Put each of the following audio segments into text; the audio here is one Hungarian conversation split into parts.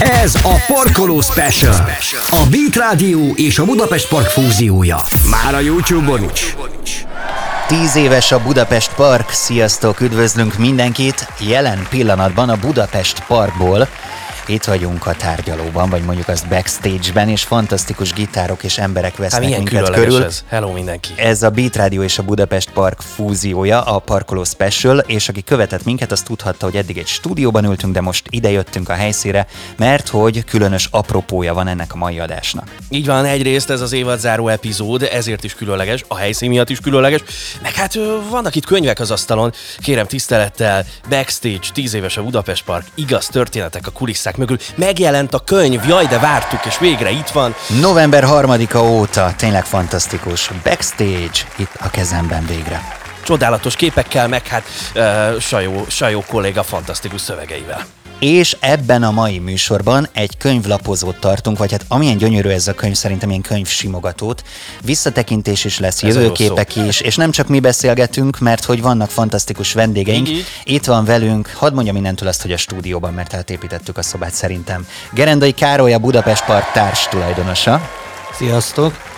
Ez a Parkoló Special. A Beat Rádió és a Budapest Park fúziója. Már a Youtube-on is. Tíz éves a Budapest Park, sziasztok, üdvözlünk mindenkit! Jelen pillanatban a Budapest Parkból itt vagyunk a tárgyalóban, vagy mondjuk azt backstage-ben, és fantasztikus gitárok és emberek vesznek Hát minket körül. ez. Hello mindenki. Ez a Beat Radio és a Budapest Park fúziója, a Parkoló Special, és aki követett minket, az tudhatta, hogy eddig egy stúdióban ültünk, de most ide jöttünk a helyszíre, mert hogy különös apropója van ennek a mai adásnak. Így van, egyrészt ez az évadzáró epizód, ezért is különleges, a helyszín miatt is különleges, meg hát vannak itt könyvek az asztalon, kérem tisztelettel, backstage, 10 éves a Budapest Park, igaz történetek a kulisszák mögül, megjelent a könyv, jaj, de vártuk, és végre itt van. November 3-a óta tényleg fantasztikus. Backstage itt a kezemben végre. Csodálatos képekkel, meg hát ö, Sajó, Sajó kolléga fantasztikus szövegeivel. És ebben a mai műsorban egy könyvlapozót tartunk, vagy hát amilyen gyönyörű ez a könyv, szerintem ilyen könyvsimogatót. Visszatekintés is lesz, jövőképek is, és nem csak mi beszélgetünk, mert hogy vannak fantasztikus vendégeink. Így, így. Itt van velünk, hadd mondjam mindentől azt, hogy a stúdióban, mert átépítettük a szobát szerintem. Gerendai Károly, a Budapest Park társ tulajdonosa. Sziasztok!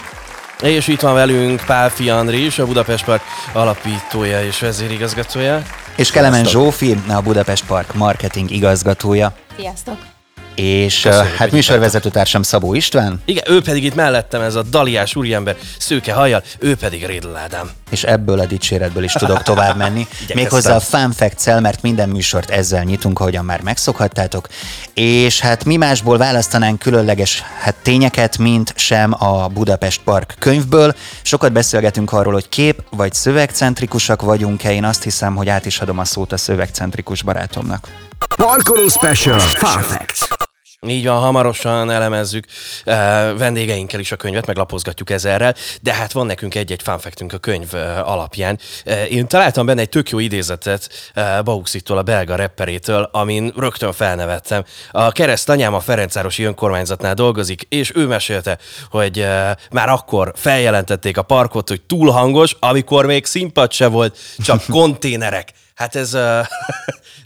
És itt van velünk Pálfi Andris, a Budapest Park alapítója és vezérigazgatója. És Kelemen. Zsófi, a Budapest Park marketing igazgatója. Sziasztok! És Köszönjük, uh, hát műsorvezetőtársam Szabó István, Igen, ő pedig itt mellettem, ez a daliás úriember, szőke hajjal, ő pedig Rédl Ádám. és ebből a dicséretből is tudok tovább menni. Méghozzá a fun facts mert minden műsort ezzel nyitunk, ahogyan már megszokhattátok. És hát mi másból választanánk különleges hát tényeket, mint sem a Budapest Park könyvből. Sokat beszélgetünk arról, hogy kép vagy szövegcentrikusak vagyunk-e. Én azt hiszem, hogy át is adom a szót a szövegcentrikus barátomnak. Parkoló Special. Fun Facts. Így van, hamarosan elemezzük uh, vendégeinkkel is a könyvet, meglapozgatjuk ezerrel, de hát van nekünk egy-egy fanfektünk a könyv uh, alapján. Uh, én találtam benne egy tök jó idézetet uh, Bauxittól, a belga rapperétől, amin rögtön felnevettem. A kereszt anyám a Ferencvárosi önkormányzatnál dolgozik, és ő mesélte, hogy uh, már akkor feljelentették a parkot, hogy túl hangos, amikor még színpad se volt, csak konténerek. Hát ez uh,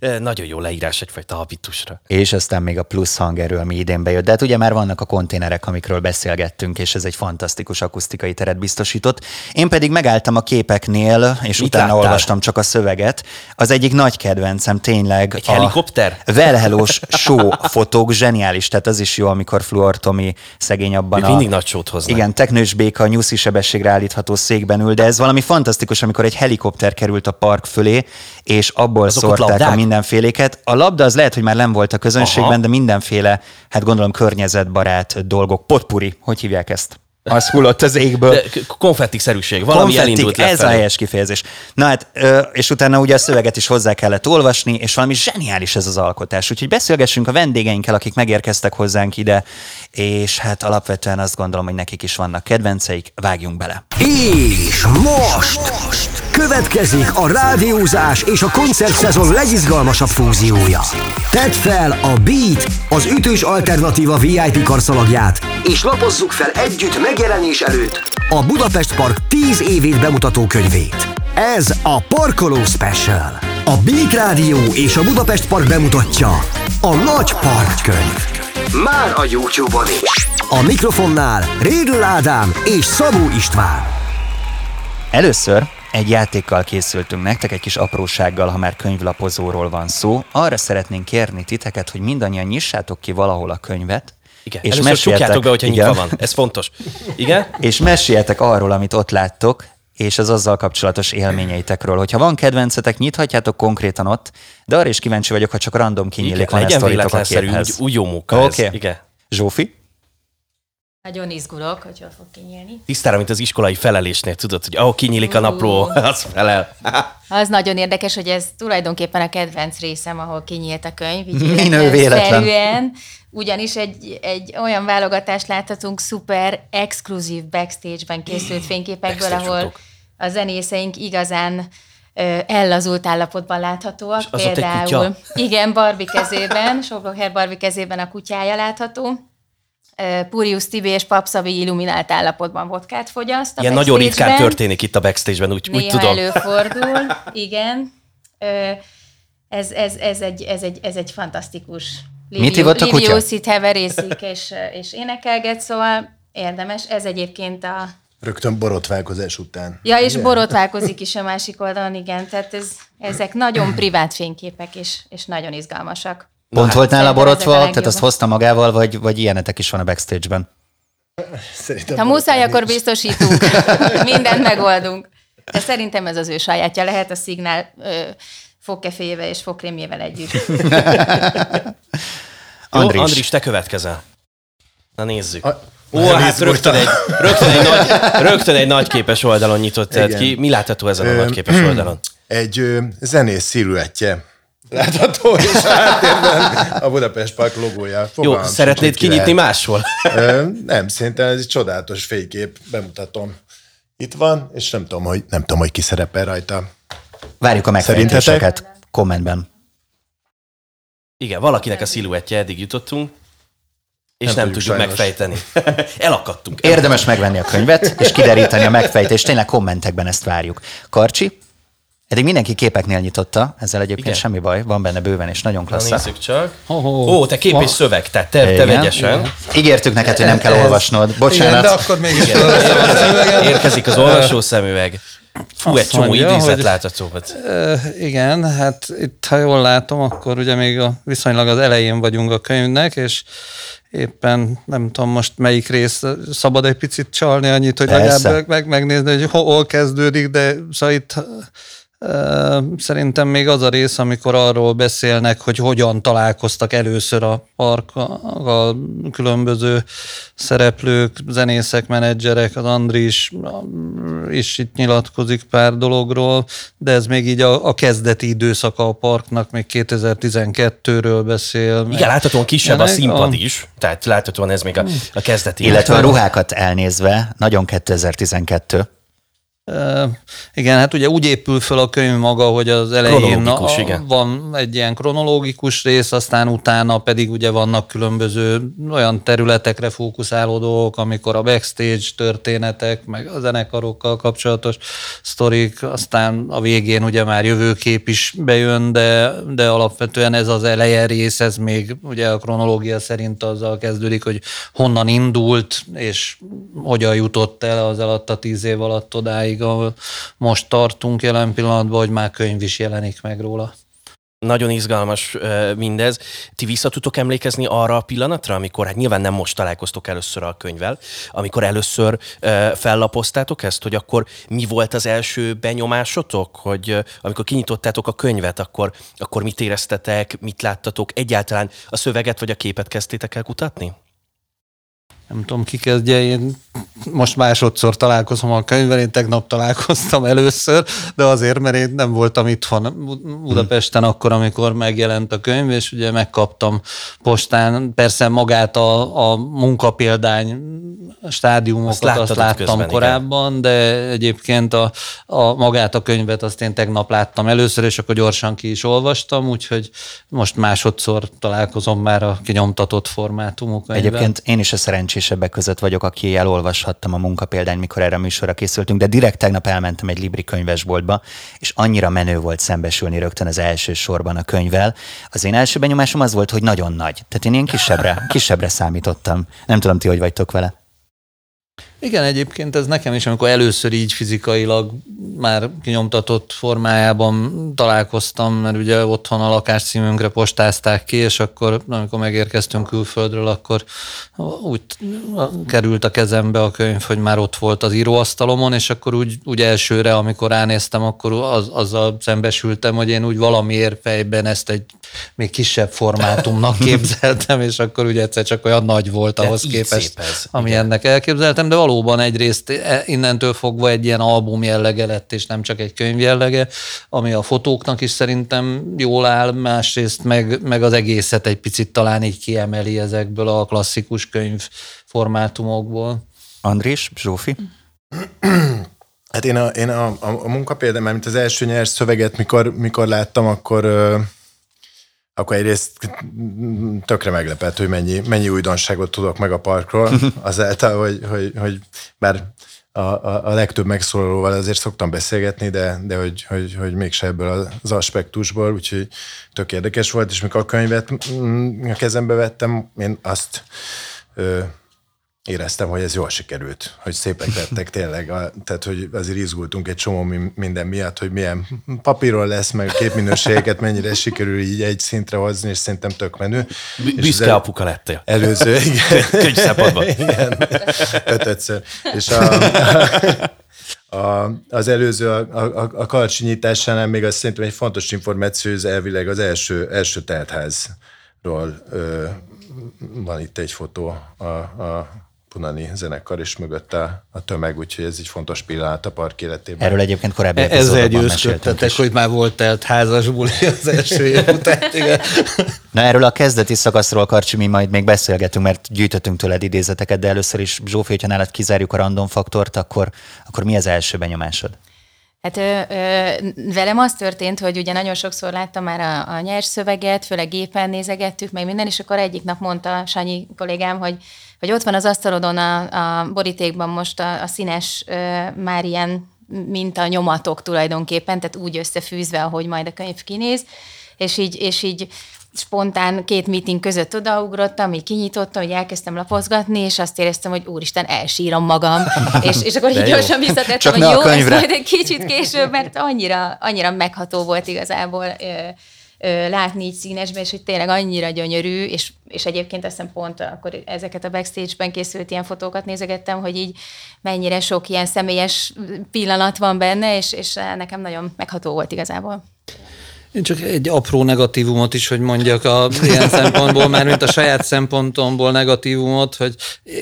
nagyon jó leírás egyfajta habitusra. És aztán még a plusz hangerő, ami idén bejött. De hát ugye már vannak a konténerek, amikről beszélgettünk, és ez egy fantasztikus akusztikai teret biztosított. Én pedig megálltam a képeknél, és Mit utána láttál? olvastam csak a szöveget. Az egyik nagy kedvencem tényleg Egy helikopter? a Velhelós show fotók, zseniális. Tehát az is jó, amikor Fluor Tomi szegény abban Ők a... mindig nagy sót hoznak. Igen, teknős béka a nyuszi sebességre állítható székben ül, de ez valami fantasztikus, amikor egy helikopter került a park fölé, és abból Azok szórták a mindenféléket. A labda az lehet, hogy már nem volt a közönségben, Aha. de mindenféle, hát gondolom környezetbarát dolgok. Potpuri, hogy hívják ezt? Az hullott az égből. De k- konfetti-szerűség, valami Konfettik, elindult ez a lefelé. helyes kifejezés. Na hát, és utána ugye a szöveget is hozzá kellett olvasni, és valami zseniális ez az alkotás. Úgyhogy beszélgessünk a vendégeinkkel, akik megérkeztek hozzánk ide, és hát alapvetően azt gondolom, hogy nekik is vannak kedvenceik, vágjunk bele. És most, most következik a rádiózás és a koncertszezon legizgalmasabb fúziója. Tedd fel a Beat, az ütős alternatíva VIP karszalagját, és lapozzuk fel együtt megjelenés előtt a Budapest Park 10 évét bemutató könyvét. Ez a Parkoló Special. A Beat Rádió és a Budapest Park bemutatja a Nagy Park könyv. Már a YouTube-on is. A mikrofonnál Rédl Ádám és Szabó István. Először egy játékkal készültünk nektek, egy kis aprósággal, ha már könyvlapozóról van szó. Arra szeretnénk kérni titeket, hogy mindannyian nyissátok ki valahol a könyvet, Igen, és először meséljetek- be, hogyha igen. nyitva van. Ez fontos. Igen? és meséljetek arról, amit ott láttok, és az azzal kapcsolatos élményeitekről. Hogyha van kedvencetek, nyithatjátok konkrétan ott, de arra is kíváncsi vagyok, ha csak random kinyílik, van sztoritok a képhez. úgy, úgy jó munka Oké. ez. Igen. Zsófi? Nagyon izgulok, hogy hol fog kinyílni. Tisztára, mint az iskolai felelésnél, tudod, hogy ahol kinyílik a napló, az felel. Az nagyon érdekes, hogy ez tulajdonképpen a kedvenc részem, ahol kinyílt a könyv. Minő véletlen. Ugyanis egy, egy olyan válogatást láthatunk szuper, exkluzív backstage-ben készült fényképekből, Backstage ahol fotók. a zenészeink igazán ellazult állapotban láthatóak. És kutya? igen, Barbie kezében, Sobrocher Barbie kezében a kutyája látható. Purius Tibi és Papszavi illuminált állapotban vodkát fogyaszt. Ilyen nagyon ritkán történik itt a backstage-ben, úgy, úgy Néha tudom. előfordul, igen. Ez, ez, ez, egy, ez, egy, ez egy fantasztikus Mit ivott a kutya? Livius itt heverészik és, és énekelget, szóval érdemes. Ez egyébként a... Rögtön borotválkozás után. Ja, és borotválkozik is a másik oldalon, igen. Tehát ez, ezek nagyon privát fényképek, és, és nagyon izgalmasak. Pont volt nála ezek a borotva, tehát azt hozta magával, vagy, vagy ilyenetek is van a backstage-ben? Szerintem Ha muszáj, akkor biztosítunk. Mindent megoldunk. De szerintem ez az ő sajátja lehet a szignál ö, fogkeféjével és fogkrémjével együtt. Jó, Andris. Andris, te következel. Na nézzük. A- Ó, hát rögtön egy, rögtön, egy nagy, rögtön egy nagyképes oldalon nyitottad Igen. ki. Mi látható ezen a Ö, nagyképes oldalon? Egy ö, zenész sziluettje. Látható, és a háttérben a Budapest Park logója. Jó, Fogalmam sincs, szeretnéd kinyitni lehet. máshol? Nem, szerintem ez egy csodálatos fénykép, bemutatom. Itt van, és nem tudom, hogy, nem tudom, hogy ki szerepel rajta. Várjuk a megfejtéseket kommentben. Igen, valakinek a sziluettje, eddig jutottunk, és nem, Nem nem tudjuk tudjuk megfejteni. Elakadtunk. Érdemes megvenni a könyvet, és kideríteni a megfejtést. Tényleg kommentekben ezt várjuk. Karcsi? Eddig mindenki képeknél nyitotta, ezzel egyébként Igen. semmi baj, van benne bőven, és nagyon Na, klassz. nézzük csak. Ho-ho. Ó, te kép és szöveg, tehát te, te Igen. vegyesen. Ígértük neked, hogy nem kell olvasnod. Igen, Bocsánat. de akkor mégis. Érkezik az olvasó szemüveg. Fú, Azt egy csomó mondja, idézet hogy- látható. Ö, Igen, hát itt, ha jól látom, akkor ugye még a, viszonylag az elején vagyunk a könyvnek, és éppen nem tudom most melyik rész, szabad egy picit csalni annyit, hogy Persze. legalább meg, megnézni, hogy hol, kezdődik, de szóval itt szerintem még az a rész, amikor arról beszélnek, hogy hogyan találkoztak először a parkkal a különböző szereplők, zenészek, menedzserek, az Andris is itt nyilatkozik pár dologról, de ez még így a, a kezdeti időszaka a parknak, még 2012-ről beszél. Igen, láthatóan kisebb a színpad is, tehát láthatóan ez még a, a kezdeti. Illetve a ruhákat elnézve, nagyon 2012. Igen, hát ugye úgy épül föl a könyv maga, hogy az elején Kronológikus, igen. van egy ilyen kronológikus rész, aztán utána pedig ugye vannak különböző olyan területekre fókuszáló dolgok, amikor a backstage történetek, meg a zenekarokkal kapcsolatos sztorik, aztán a végén ugye már jövőkép is bejön, de, de alapvetően ez az eleje rész, ez még ugye a kronológia szerint azzal kezdődik, hogy honnan indult, és hogyan jutott el az alatt a tíz év alatt odáig, ahol most tartunk jelen pillanatban, hogy már könyv is jelenik meg róla. Nagyon izgalmas mindez. Ti vissza tudtok emlékezni arra a pillanatra, amikor, hát nyilván nem most találkoztok először a könyvvel, amikor először fellapoztátok ezt, hogy akkor mi volt az első benyomásotok, hogy amikor kinyitottátok a könyvet, akkor, akkor mit éreztetek, mit láttatok, egyáltalán a szöveget vagy a képet kezdtétek el kutatni? Nem tudom, ki kezdje, én most másodszor találkozom a könyvvel, én tegnap találkoztam először, de azért, mert én nem voltam itthon. Budapesten akkor, amikor megjelent a könyv, és ugye megkaptam postán, persze magát a, a munkapéldány stádiumokat, Azt azt, láttad azt ott láttam közben, korábban, de egyébként a, a magát a könyvet azt én tegnap láttam először, és akkor gyorsan ki is olvastam, úgyhogy most másodszor találkozom már a kinyomtatott formátumú könyvvel. Egyébként én is a szerencsésebbek között vagyok, aki elolvashattam a munkapéldány, mikor erre a műsorra készültünk, de direkt tegnap elmentem egy Libri könyvesboltba, és annyira menő volt szembesülni rögtön az első sorban a könyvvel. Az én első benyomásom az volt, hogy nagyon nagy. Tehát én ilyen kisebbre, kisebbre számítottam. Nem tudom, ti hogy vagytok vele. Igen, egyébként ez nekem is, amikor először így fizikailag már kinyomtatott formájában találkoztam, mert ugye otthon a lakáscímünkre postázták ki, és akkor amikor megérkeztünk külföldről, akkor úgy került a kezembe a könyv, hogy már ott volt az íróasztalomon, és akkor úgy, úgy elsőre, amikor ránéztem, akkor az, azzal szembesültem, hogy én úgy valamiért fejben ezt egy még kisebb formátumnak képzeltem, és akkor ugye egyszer csak olyan nagy volt ahhoz képest, ami ennek elképzeltem, de valóban egyrészt e- innentől fogva egy ilyen album jellege lett, és nem csak egy könyv jellege, ami a fotóknak is szerintem jól áll, másrészt meg, meg az egészet egy picit talán így kiemeli ezekből a klasszikus könyv formátumokból. Andris, Zsófi? Hát én a, én a, a, a munkapéldám, mint az első nyers szöveget, mikor, mikor láttam, akkor, ö, akkor egyrészt tökre meglepett, hogy mennyi, mennyi újdonságot tudok meg a parkról, azáltal, hogy, hogy, hogy bár a, a, a legtöbb megszólalóval azért szoktam beszélgetni, de, de hogy, hogy, hogy mégse ebből az aspektusból, úgyhogy tök érdekes volt, és mikor a könyvet mm, a kezembe vettem, én azt ö, éreztem, hogy ez jól sikerült, hogy szépek lettek tényleg, a, tehát hogy azért izgultunk egy csomó minden miatt, hogy milyen papíron lesz, meg képminőségeket mennyire sikerül így egy szintre hozni, és szerintem tök menő. Büszke apuka lettél. Előző, igen. Könyv. Igen, ötötször. És a, a, az előző, a, a, a karcsi nyitásánál még azt szerintem egy fontos információ, hogy elvileg az első, első teltházról ö, van itt egy fotó a, a Punani zenekar, és mögötte a tömeg, úgyhogy ez egy fontos pillanat a park életében. Erről egyébként korábbi Ezzel győzködtetek, hogy már volt telt házas buli az első év után. Igen. Na erről a kezdeti szakaszról, Karcsi, mi majd még beszélgetünk, mert gyűjtöttünk tőled idézeteket, de először is Zsófi, hogyha nálad kizárjuk a random faktort, akkor, akkor mi az első benyomásod? Hát ö, ö, velem az történt, hogy ugye nagyon sokszor láttam már a, a nyers szöveget, főleg gépen nézegettük, meg minden, és akkor egyik nap mondta Sanyi kollégám, hogy, hogy ott van az asztalodon a, a borítékban most a, a színes, ö, már ilyen mint a nyomatok tulajdonképpen, tehát úgy összefűzve, ahogy majd a könyv kinéz, és így, és így spontán két meeting között odaugrottam, így kinyitottam, hogy elkezdtem lapozgatni, és azt éreztem, hogy úristen, elsírom magam. és, és akkor így gyorsan visszatettem, Csak hogy jó, ez majd egy kicsit később, mert annyira, annyira megható volt igazából ö, ö, látni így színesben, és hogy tényleg annyira gyönyörű, és, és egyébként azt hiszem pont akkor ezeket a backstage-ben készült ilyen fotókat nézegettem, hogy így mennyire sok ilyen személyes pillanat van benne, és, és nekem nagyon megható volt igazából. Én csak egy apró negatívumot is, hogy mondjak a ilyen szempontból, mert mint a saját szempontomból negatívumot, hogy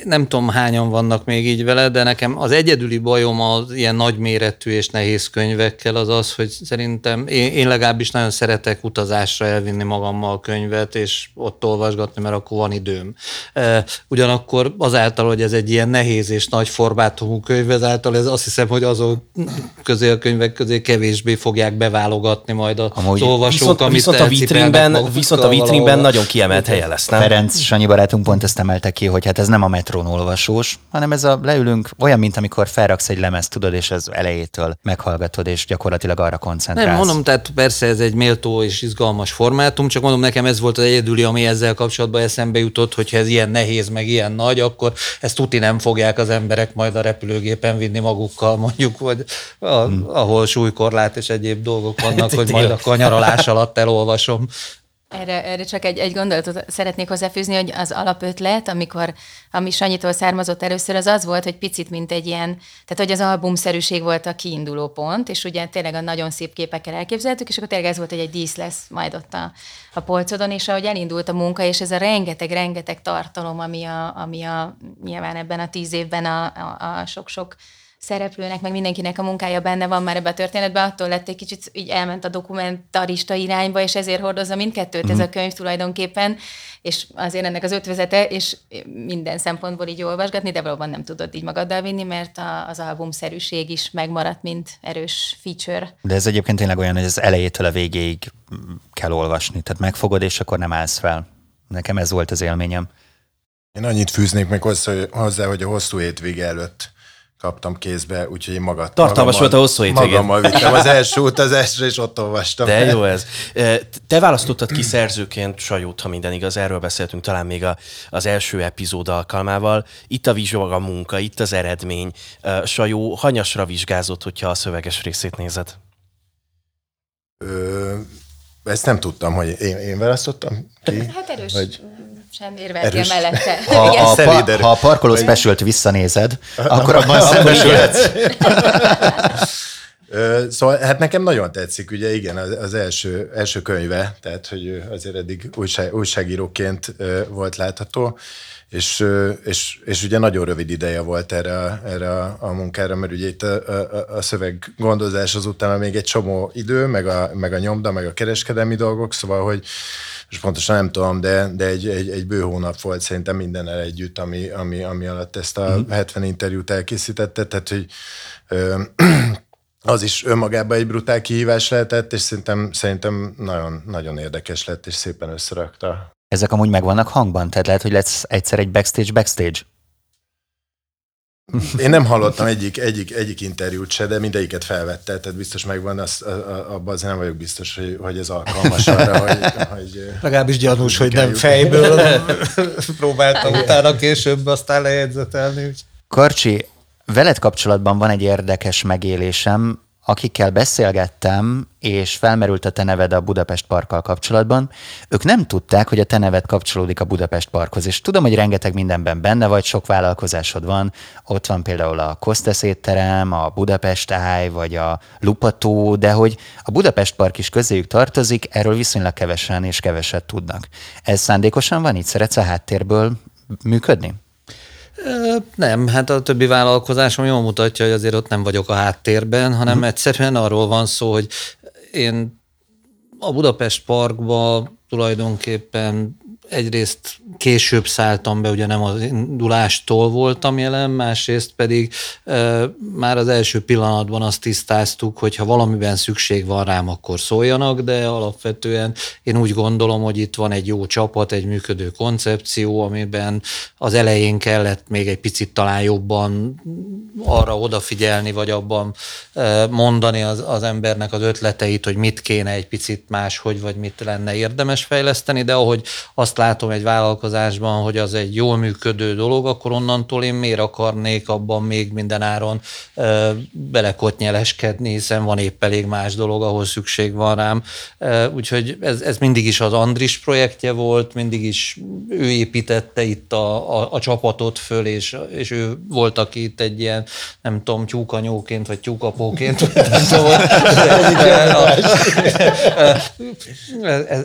nem tudom hányan vannak még így vele, de nekem az egyedüli bajom az ilyen nagyméretű és nehéz könyvekkel az az, hogy szerintem én, én legalábbis nagyon szeretek utazásra elvinni magammal a könyvet, és ott olvasgatni, mert akkor van időm. Ugyanakkor azáltal, hogy ez egy ilyen nehéz és nagy formátumú könyv, ezáltal ez azt hiszem, hogy azok közé a könyvek közé kevésbé fogják beválogatni majd a Amúgy olvasók, Viszont, amit viszont, a vitrínben, viszont a vitrínben valahol. nagyon kiemelt helye lesz, nem? Ferenc, Sanyi barátunk pont ezt emelte ki, hogy hát ez nem a metrón olvasós, hanem ez a leülünk, olyan, mint amikor felraksz egy lemezt, tudod, és ez elejétől meghallgatod, és gyakorlatilag arra koncentrálsz. Nem, mondom, tehát persze ez egy méltó és izgalmas formátum, csak mondom, nekem ez volt az egyedüli, ami ezzel kapcsolatban eszembe jutott, hogyha ez ilyen nehéz, meg ilyen nagy, akkor ezt tuti nem fogják az emberek majd a repülőgépen vinni magukkal, mondjuk, vagy a, hmm. ahol súlykorlát és egyéb dolgok vannak, hogy majd akkor a nyaralás alatt elolvasom. Erre, erre csak egy, egy gondolatot szeretnék hozzáfűzni, hogy az alapötlet, amikor, ami Sanyitól származott először, az az volt, hogy picit, mint egy ilyen, tehát hogy az albumszerűség volt a kiinduló pont, és ugye tényleg a nagyon szép képekkel elképzeltük, és akkor tényleg ez volt, hogy egy dísz lesz majd ott a, a polcodon, és ahogy elindult a munka, és ez a rengeteg-rengeteg tartalom, ami a, ami a nyilván ebben a tíz évben a, a, a sok-sok szereplőnek, meg mindenkinek a munkája benne van már ebbe a történetben, attól lett egy kicsit így elment a dokumentarista irányba, és ezért hordozza mindkettőt mm. ez a könyv tulajdonképpen, és azért ennek az ötvezete, és minden szempontból így olvasgatni, de valóban nem tudod így magaddal vinni, mert a, az albumszerűség is megmaradt, mint erős feature. De ez egyébként tényleg olyan, hogy az elejétől a végéig kell olvasni, tehát megfogod, és akkor nem állsz fel. Nekem ez volt az élményem. Én annyit fűznék meg hozzá, hogy a hosszú hétvége előtt kaptam kézbe, úgyhogy én magad. Tartalmas volt a hosszú hétvégén. Magammal vittem az első utazásra, és ott olvastam. De jó ez. Te választottad ki szerzőként Sajót, ha minden igaz, erről beszéltünk talán még a, az első epizód alkalmával. Itt a vizsgál a munka, itt az eredmény. Sajó hanyasra vizsgázott, hogyha a szöveges részét nézed? Ö, ezt nem tudtam, hogy én, én választottam ki. Hát erős. Vagy... Sem érveltél mellette. Ha, a, par, ha a parkoló specialt visszanézed, akkor abban szembesülhetsz. Szóval hát nekem nagyon tetszik, ugye igen, az, az első, első könyve, tehát hogy azért eddig újság, újságíróként volt látható, és, és, és ugye nagyon rövid ideje volt erre, a, erre a, a munkára, mert ugye itt a, a, a szöveg gondozás az utána még egy csomó idő, meg a, meg a nyomda, meg a kereskedelmi dolgok, szóval, hogy és pontosan nem tudom, de, de egy, egy, egy bő hónap volt szerintem mindennel együtt, ami, ami, ami alatt ezt a mm. 70 interjút elkészítette, tehát hogy ö, az is önmagában egy brutál kihívás lehetett, és szerintem, szerintem nagyon, nagyon érdekes lett, és szépen összerakta. Ezek amúgy megvannak hangban? Tehát lehet, hogy lesz egyszer egy backstage-backstage? Én nem hallottam egyik, egyik, egyik interjút se, de mindegyiket felvette, tehát biztos megvan, az, abban azért nem vagyok biztos, hogy, hogy ez alkalmas arra, hogy, hogy Legalábbis gyanús, hogy nem fejből próbáltam utána később aztán lejegyzetelni. Karcsi, veled kapcsolatban van egy érdekes megélésem, akikkel beszélgettem, és felmerült a te neved a Budapest Parkkal kapcsolatban, ők nem tudták, hogy a te neved kapcsolódik a Budapest Parkhoz. És tudom, hogy rengeteg mindenben benne vagy, sok vállalkozásod van. Ott van például a Kostesz étterem, a Budapest Áj, vagy a Lupató, de hogy a Budapest Park is közéjük tartozik, erről viszonylag kevesen és keveset tudnak. Ez szándékosan van? Így szeretsz a háttérből működni? Nem, hát a többi vállalkozásom jól mutatja, hogy azért ott nem vagyok a háttérben, hanem uh-huh. egyszerűen arról van szó, hogy én a Budapest Parkba tulajdonképpen egyrészt később szálltam be, ugye nem az indulástól voltam jelen, másrészt pedig e, már az első pillanatban azt tisztáztuk, hogy ha valamiben szükség van rám, akkor szóljanak, de alapvetően én úgy gondolom, hogy itt van egy jó csapat, egy működő koncepció, amiben az elején kellett még egy picit talán jobban arra odafigyelni, vagy abban mondani az, az embernek az ötleteit, hogy mit kéne egy picit máshogy, vagy mit lenne érdemes fejleszteni, de ahogy azt látom egy vállalkozásban, hogy az egy jól működő dolog, akkor onnantól én miért akarnék abban még minden áron e, belekotnyeleskedni, hiszen van épp elég más dolog, ahol szükség van rám. E, úgyhogy ez, ez mindig is az Andris projektje volt, mindig is ő építette itt a, a, a csapatot föl, és, és ő volt, aki itt egy ilyen, nem tudom, tyúkanyóként, vagy tyúkapóként,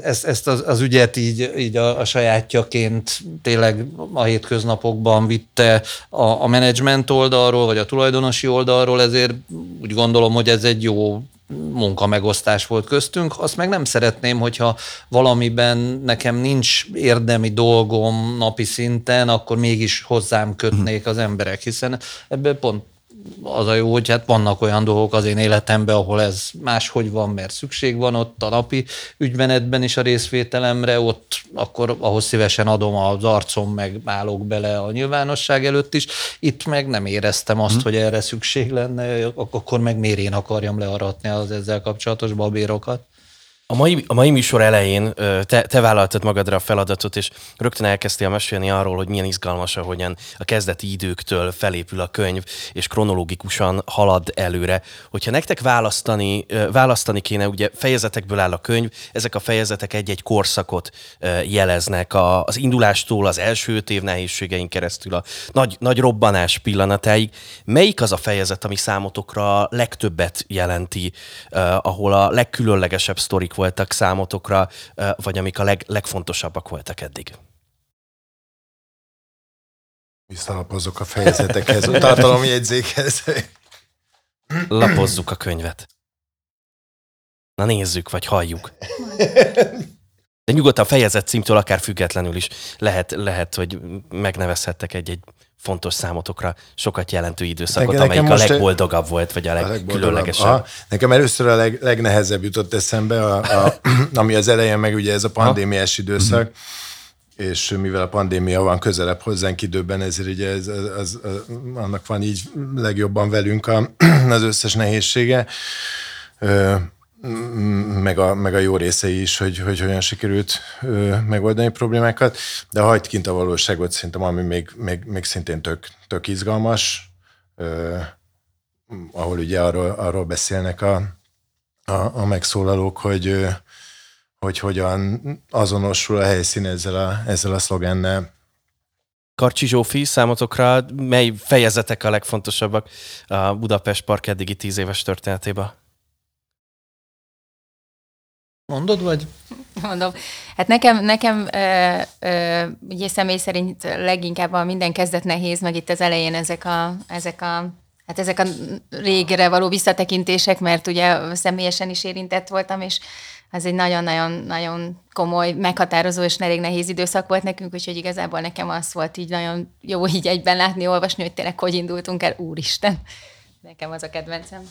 ezt, ezt az, az ügyet így, így a, a sajátjaként tényleg a hétköznapokban vitte a, a menedzsment oldalról, vagy a tulajdonosi oldalról, ezért úgy gondolom, hogy ez egy jó munkamegosztás volt köztünk. Azt meg nem szeretném, hogyha valamiben nekem nincs érdemi dolgom napi szinten, akkor mégis hozzám kötnék az emberek, hiszen ebben pont az a jó, hogy hát vannak olyan dolgok az én életemben, ahol ez máshogy van, mert szükség van ott a napi ügymenetben is a részvételemre, ott akkor ahhoz szívesen adom az arcom, meg állok bele a nyilvánosság előtt is. Itt meg nem éreztem azt, hmm. hogy erre szükség lenne, akkor meg miért én akarjam learatni az ezzel kapcsolatos babérokat. A mai, a mai műsor elején te, te vállaltad magadra a feladatot, és rögtön elkezdtél mesélni arról, hogy milyen izgalmas, ahogyan a kezdeti időktől felépül a könyv, és kronológikusan halad előre. Hogyha nektek választani, választani kéne, ugye fejezetekből áll a könyv, ezek a fejezetek egy-egy korszakot jeleznek, a, az indulástól az első öt év nehézségein keresztül a nagy, nagy robbanás pillanatáig. Melyik az a fejezet, ami számotokra legtöbbet jelenti, ahol a legkülönlegesebb sztorik voltak számotokra, vagy amik a leg, legfontosabbak voltak eddig? Visszalapozzuk a fejezetekhez, a tartalomjegyzékhez. Lapozzuk a könyvet. Na nézzük, vagy halljuk. De nyugodtan fejezet címtől akár függetlenül is lehet, lehet hogy megnevezhettek egy-egy fontos számotokra sokat jelentő időszakot, nekem, amelyik nekem a legboldogabb volt, vagy a, legkülönlegesebb. Nekem először a leg, legnehezebb jutott eszembe, a, a, ami az elején meg ugye ez a pandémiás időszak, uh-huh. és mivel a pandémia van közelebb hozzánk időben, ezért ugye ez, az, az, az, annak van így legjobban velünk a, az összes nehézsége meg a, meg a jó részei is, hogy, hogy hogyan sikerült ö, megoldani problémákat, de hagyd kint a valóságot szerintem, ami még, még, még szintén tök, tök izgalmas, ö, ahol ugye arról, arról beszélnek a, a, a megszólalók, hogy, hogy hogyan azonosul a helyszín ezzel a, ezzel a szlogennel. Karcsi Zsófi, számotokra mely fejezetek a legfontosabbak a Budapest Park eddigi tíz éves történetében? Mondod, vagy? Mondom. Hát nekem, nekem ö, ö, ugye személy szerint leginkább a minden kezdet nehéz, meg itt az elején ezek a, ezek a Hát ezek a régre való visszatekintések, mert ugye személyesen is érintett voltam, és ez egy nagyon-nagyon-nagyon komoly, meghatározó és elég nehéz időszak volt nekünk, úgyhogy igazából nekem az volt így nagyon jó így egyben látni, olvasni, hogy tényleg hogy indultunk el, úristen. Nekem az a kedvencem.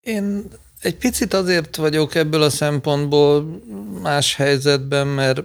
Én egy picit azért vagyok ebből a szempontból más helyzetben, mert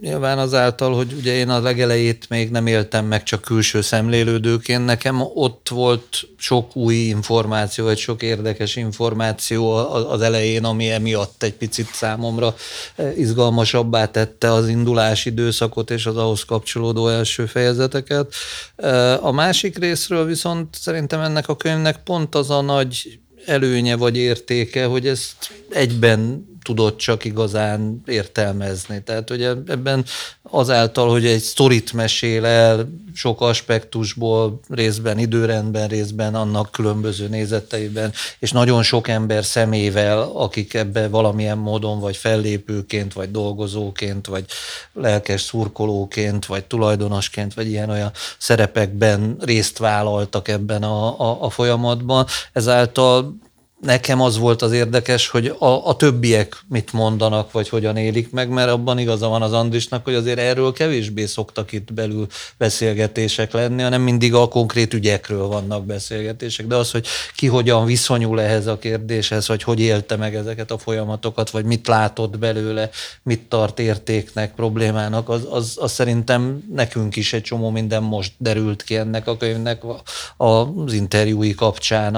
nyilván azáltal, hogy ugye én a legelejét még nem éltem meg csak külső szemlélődőként, nekem ott volt sok új információ, vagy sok érdekes információ az elején, ami emiatt egy picit számomra eh, izgalmasabbá tette az indulás időszakot és az ahhoz kapcsolódó első fejezeteket. Eh, a másik részről viszont szerintem ennek a könyvnek pont az a nagy előnye vagy értéke, hogy ezt egyben tudott csak igazán értelmezni. Tehát hogy ebben azáltal, hogy egy sztorit mesél el sok aspektusból, részben időrendben, részben annak különböző nézeteiben, és nagyon sok ember szemével, akik ebbe valamilyen módon, vagy fellépőként, vagy dolgozóként, vagy lelkes szurkolóként, vagy tulajdonosként, vagy ilyen-olyan szerepekben részt vállaltak ebben a, a, a folyamatban. Ezáltal nekem az volt az érdekes, hogy a, a többiek mit mondanak, vagy hogyan élik meg, mert abban igaza van az Andrisnak, hogy azért erről kevésbé szoktak itt belül beszélgetések lenni, hanem mindig a konkrét ügyekről vannak beszélgetések. De az, hogy ki hogyan viszonyul ehhez a kérdéshez, vagy hogy élte meg ezeket a folyamatokat, vagy mit látott belőle, mit tart értéknek, problémának, az, az, az szerintem nekünk is egy csomó minden most derült ki ennek a könyvnek az interjúi kapcsán.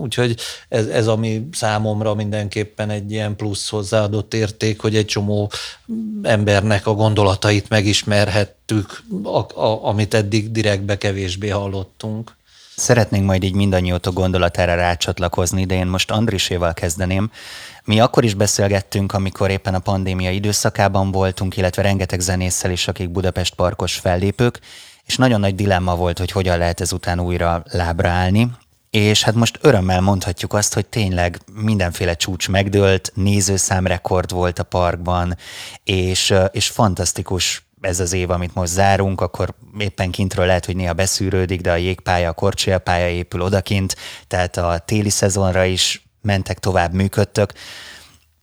Úgyhogy ez, ez ami számomra mindenképpen egy ilyen plusz hozzáadott érték, hogy egy csomó embernek a gondolatait megismerhettük, a, a, amit eddig direktbe kevésbé hallottunk. Szeretnénk majd így mindannyiótok gondolatára rácsatlakozni, de én most Andriséval kezdeném. Mi akkor is beszélgettünk, amikor éppen a pandémia időszakában voltunk, illetve rengeteg zenésszel is, akik Budapest parkos fellépők, és nagyon nagy dilemma volt, hogy hogyan lehet ezután újra lábra állni és hát most örömmel mondhatjuk azt, hogy tényleg mindenféle csúcs megdőlt, nézőszámrekord volt a parkban, és, és fantasztikus ez az év, amit most zárunk, akkor éppen kintről lehet, hogy néha beszűrődik, de a jégpálya, a korcsolyapálya épül odakint, tehát a téli szezonra is mentek tovább, működtök.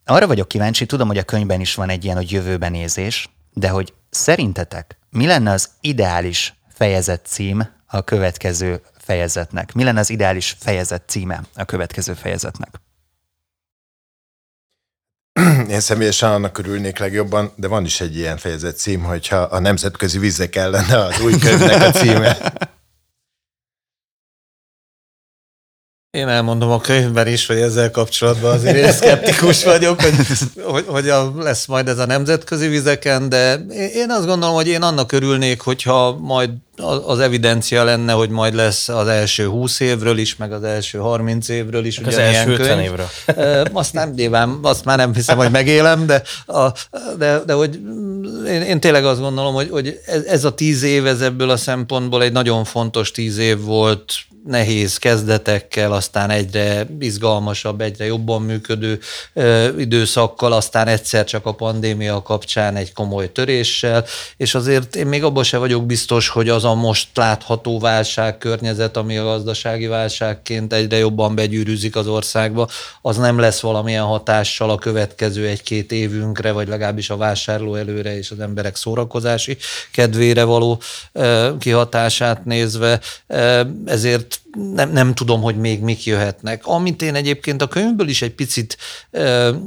Arra vagyok kíváncsi, tudom, hogy a könyvben is van egy ilyen, hogy jövőben nézés, de hogy szerintetek mi lenne az ideális fejezet cím a következő fejezetnek? Mi lenne az ideális fejezet címe a következő fejezetnek? Én személyesen annak örülnék legjobban, de van is egy ilyen fejezet cím, hogyha a nemzetközi vizek ellen az új könyvnek a címe. Én elmondom a könyvben is, hogy ezzel kapcsolatban azért én szkeptikus vagyok, hogy, hogy, hogy a, lesz majd ez a nemzetközi vizeken, de én azt gondolom, hogy én annak örülnék, hogyha majd az evidencia lenne, hogy majd lesz az első 20 évről is, meg az első 30 évről is. Az első 50 könyv. évről. Azt nem nyilván, azt már nem hiszem, hogy megélem, de, a, de, de hogy én, én tényleg azt gondolom, hogy, hogy ez, ez a tíz év, ez ebből a szempontból egy nagyon fontos tíz év volt, nehéz kezdetekkel, aztán egyre izgalmasabb, egyre jobban működő ö, időszakkal, aztán egyszer csak a pandémia kapcsán egy komoly töréssel, és azért én még abban se vagyok biztos, hogy az a most látható válságkörnyezet, ami a gazdasági válságként egyre jobban begyűrűzik az országba, az nem lesz valamilyen hatással a következő egy-két évünkre, vagy legalábbis a vásárló előre és az emberek szórakozási kedvére való kihatását nézve. Ezért nem, nem tudom, hogy még mik jöhetnek. Amit én egyébként a könyvből is egy picit,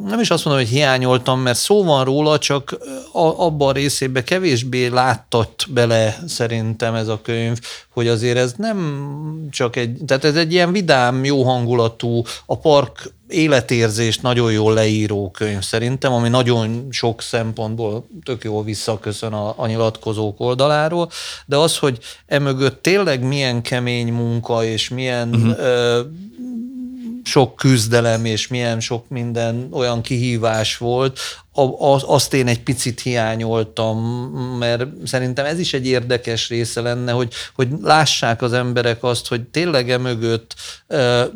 nem is azt mondom, hogy hiányoltam, mert szó van róla, csak abban a részében kevésbé láttat bele szerintem ez a könyv, hogy azért ez nem csak egy, tehát ez egy ilyen vidám, jó hangulatú, a park életérzést nagyon jól leíró könyv szerintem, ami nagyon sok szempontból tök jól visszaköszön a, a nyilatkozók oldaláról, de az, hogy emögött tényleg milyen kemény munka és milyen uh-huh. ö, sok küzdelem és milyen sok minden olyan kihívás volt, azt én egy picit hiányoltam, mert szerintem ez is egy érdekes része lenne, hogy, hogy lássák az emberek azt, hogy tényleg emögött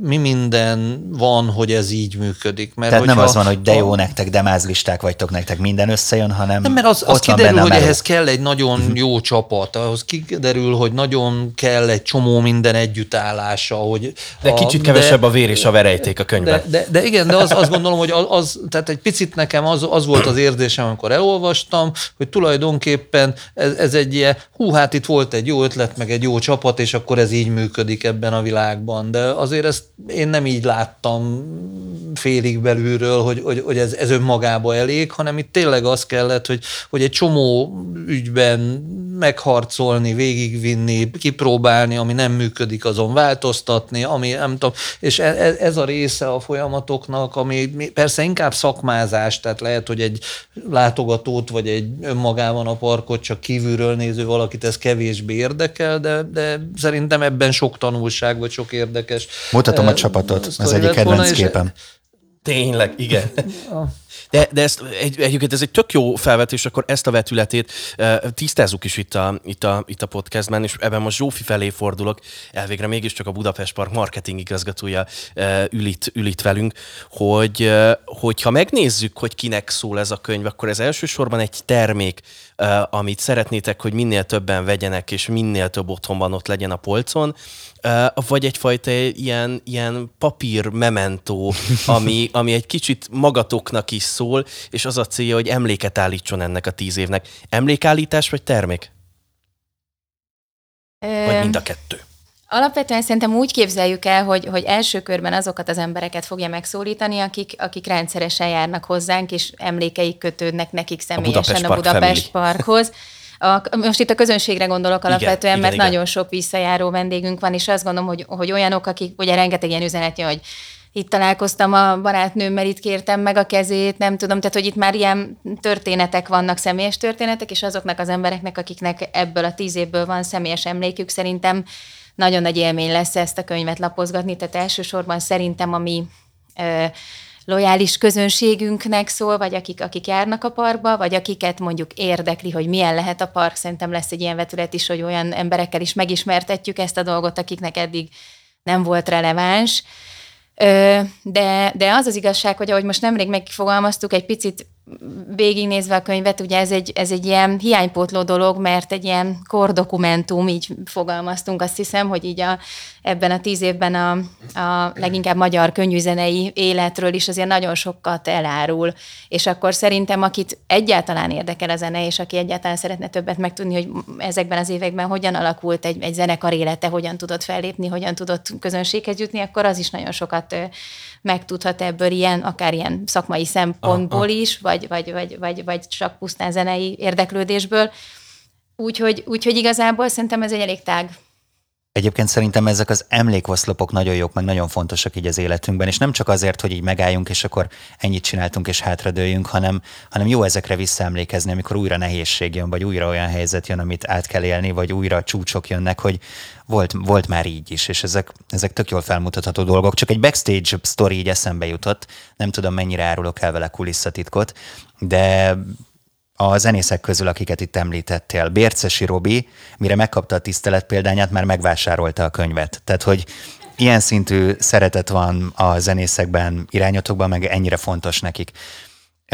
mi minden van, hogy ez így működik. Mert Tehát nem az van, hogy de jó a, nektek, de mázlisták vagytok nektek, minden összejön, hanem Nem, mert az, az kiderül, hogy ehhez kell egy nagyon mhm. jó csapat, ahhoz kiderül, hogy nagyon kell egy csomó minden együttállása. Hogy de a, kicsit kevesebb de, a vér és a verejték a könyvben. De, de, de igen, de az, azt gondolom, hogy az, az tehát egy picit nekem az, az volt volt az érzésem, amikor elolvastam, hogy tulajdonképpen ez, ez egy ilyen, hú, hát itt volt egy jó ötlet, meg egy jó csapat, és akkor ez így működik ebben a világban. De azért ezt én nem így láttam félig belülről, hogy, hogy, hogy ez, ez önmagába elég, hanem itt tényleg az kellett, hogy, hogy egy csomó ügyben megharcolni, végigvinni, kipróbálni, ami nem működik, azon változtatni, ami nem tudom, és ez, ez a része a folyamatoknak, ami persze inkább szakmázás, tehát lehet, hogy egy látogatót, vagy egy önmagában a parkot csak kívülről néző valakit ez kevésbé érdekel, de, de szerintem ebben sok tanulság, vagy sok érdekes. Mutatom a eh, csapatot, az egyik kedvenc képem. Tényleg, igen. De, de ezt egy, egyébként ez egy tök jó felvetés, akkor ezt a vetületét uh, tisztázzuk is itt a, itt, a, itt a podcastben, és ebben most Zsófi felé fordulok, elvégre mégiscsak a Budapest Park marketing igazgatója uh, ül, itt, ül velünk, hogy uh, hogyha megnézzük, hogy kinek szól ez a könyv, akkor ez elsősorban egy termék, amit szeretnétek, hogy minél többen vegyenek, és minél több otthonban ott legyen a polcon, vagy egyfajta ilyen, ilyen papír mementó, ami, ami egy kicsit magatoknak is szól, és az a célja, hogy emléket állítson ennek a tíz évnek. Emlékállítás vagy termék? Vagy mind a kettő? Alapvetően szerintem úgy képzeljük el, hogy, hogy első körben azokat az embereket fogja megszólítani, akik, akik rendszeresen járnak hozzánk, és emlékeik kötődnek nekik személyesen a Budapest, a Budapest Parkhoz. A, most itt a közönségre gondolok alapvetően, igen, mert igen, nagyon sok visszajáró vendégünk van, és azt gondolom, hogy, hogy olyanok, akik ugye rengeteg ilyen üzenet hogy itt találkoztam a barátnőmmel, itt kértem meg a kezét, nem tudom, tehát hogy itt már ilyen történetek vannak, személyes történetek, és azoknak az embereknek, akiknek ebből a tíz évből van személyes emlékük, szerintem nagyon nagy élmény lesz ezt a könyvet lapozgatni, tehát elsősorban szerintem, ami lojális közönségünknek szól, vagy akik, akik járnak a parkba, vagy akiket mondjuk érdekli, hogy milyen lehet a park. Szerintem lesz egy ilyen vetület is, hogy olyan emberekkel is megismertetjük ezt a dolgot, akiknek eddig nem volt releváns. De, de az az igazság, hogy ahogy most nemrég megfogalmaztuk, egy picit végignézve a könyvet, ugye ez egy, ez egy ilyen hiánypótló dolog, mert egy ilyen kordokumentum, így fogalmaztunk, azt hiszem, hogy így a, ebben a tíz évben a, a leginkább magyar könnyűzenei életről is azért nagyon sokat elárul, és akkor szerintem, akit egyáltalán érdekel a zene, és aki egyáltalán szeretne többet megtudni, hogy ezekben az években hogyan alakult egy, egy zenekar élete, hogyan tudott fellépni, hogyan tudott közönséghez jutni, akkor az is nagyon sokat megtudhat ebből ilyen, akár ilyen szakmai szempontból is, vagy, vagy, vagy, vagy, vagy csak pusztán zenei érdeklődésből. Úgyhogy, úgyhogy igazából szerintem ez egy elég tág Egyébként szerintem ezek az emlékoszlopok nagyon jók, meg nagyon fontosak így az életünkben, és nem csak azért, hogy így megálljunk, és akkor ennyit csináltunk, és hátradőjünk, hanem, hanem jó ezekre visszaemlékezni, amikor újra nehézség jön, vagy újra olyan helyzet jön, amit át kell élni, vagy újra csúcsok jönnek, hogy volt, volt már így is, és ezek, ezek tök jól felmutatható dolgok. Csak egy backstage story így eszembe jutott, nem tudom mennyire árulok el vele kulisszatitkot, de a zenészek közül, akiket itt említettél. Bércesi Robi, mire megkapta a tisztelet példányát, már megvásárolta a könyvet. Tehát, hogy ilyen szintű szeretet van a zenészekben, irányotokban, meg ennyire fontos nekik.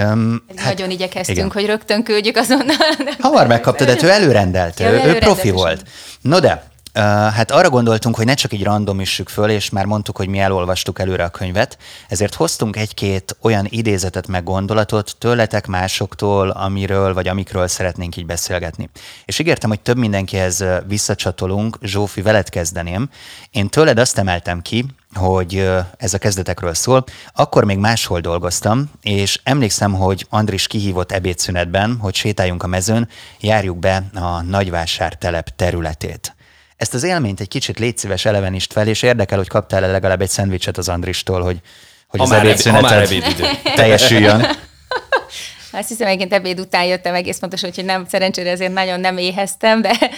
Um, hát, Nagyon igyekeztünk, igen. hogy rögtön küldjük azonnal. Hamar megkapta, de ő előrendelt, ja, ő, ő profi volt. No de, Hát arra gondoltunk, hogy ne csak így randomissük föl, és már mondtuk, hogy mi elolvastuk előre a könyvet, ezért hoztunk egy-két olyan idézetet meg gondolatot tőletek másoktól, amiről vagy amikről szeretnénk így beszélgetni. És ígértem, hogy több mindenkihez visszacsatolunk, Zsófi, veled kezdeném. Én tőled azt emeltem ki, hogy ez a kezdetekről szól. Akkor még máshol dolgoztam, és emlékszem, hogy Andris kihívott ebédszünetben, hogy sétáljunk a mezőn, járjuk be a nagyvásár telep területét. Ezt az élményt egy kicsit légy szíves elevenist fel, és érdekel, hogy kaptál-e legalább egy szendvicset az Andristól, hogy, hogy az ebédszünetet teljesüljön. Azt hiszem, egyébként ebéd után jöttem egész pontosan, hogy nem, szerencsére ezért nagyon nem éheztem, de,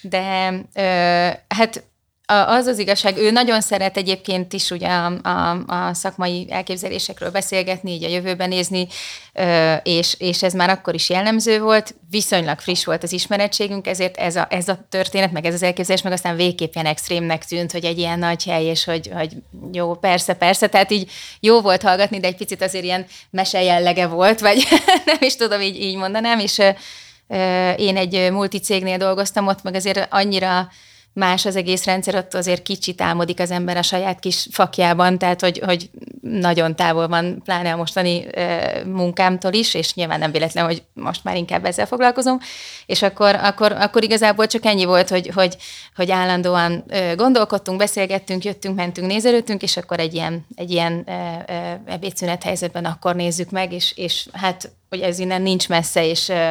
de ö, hát az az igazság, ő nagyon szeret egyébként is ugye a, a, a szakmai elképzelésekről beszélgetni, így a jövőben nézni, és, és ez már akkor is jellemző volt, viszonylag friss volt az ismerettségünk, ezért ez a, ez a történet, meg ez az elképzelés, meg aztán végképp ilyen extrémnek tűnt, hogy egy ilyen nagy hely, és hogy, hogy jó, persze, persze, tehát így jó volt hallgatni, de egy picit azért ilyen mese jellege volt, vagy nem is tudom, így, így mondanám, és én egy multicégnél dolgoztam ott, meg azért annyira más az egész rendszer, ott azért kicsit álmodik az ember a saját kis fakjában, tehát hogy, hogy nagyon távol van, pláne a mostani e, munkámtól is, és nyilván nem véletlen, hogy most már inkább ezzel foglalkozom, és akkor, akkor, akkor igazából csak ennyi volt, hogy, hogy, hogy állandóan gondolkodtunk, beszélgettünk, jöttünk, mentünk, nézelődtünk, és akkor egy ilyen, egy ilyen e, e, ebédszünet helyzetben akkor nézzük meg, és, és hát hogy ez innen nincs messze, és uh,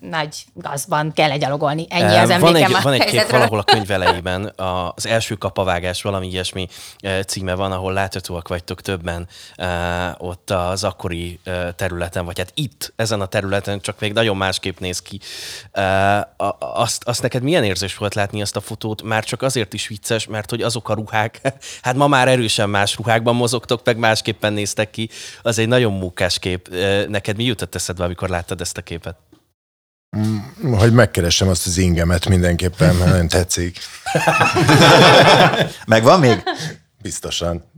nagy gazban kell egyalogolni. Ennyi az van egy, van egy kép valahol a könyv elejében, az első kapavágás, valami ilyesmi címe van, ahol láthatóak vagytok többen ott az akkori területen, vagy hát itt, ezen a területen, csak még nagyon másképp néz ki. Azt, azt neked milyen érzés volt látni azt a fotót? Már csak azért is vicces, mert hogy azok a ruhák, hát ma már erősen más ruhákban mozogtok, meg másképpen néztek ki. Az egy nagyon munkás kép. Neked mi jutott eszedbe, amikor láttad ezt a képet? Mm, hogy megkeresem azt az ingemet mindenképpen, mert nagyon tetszik. Megvan még? Biztosan.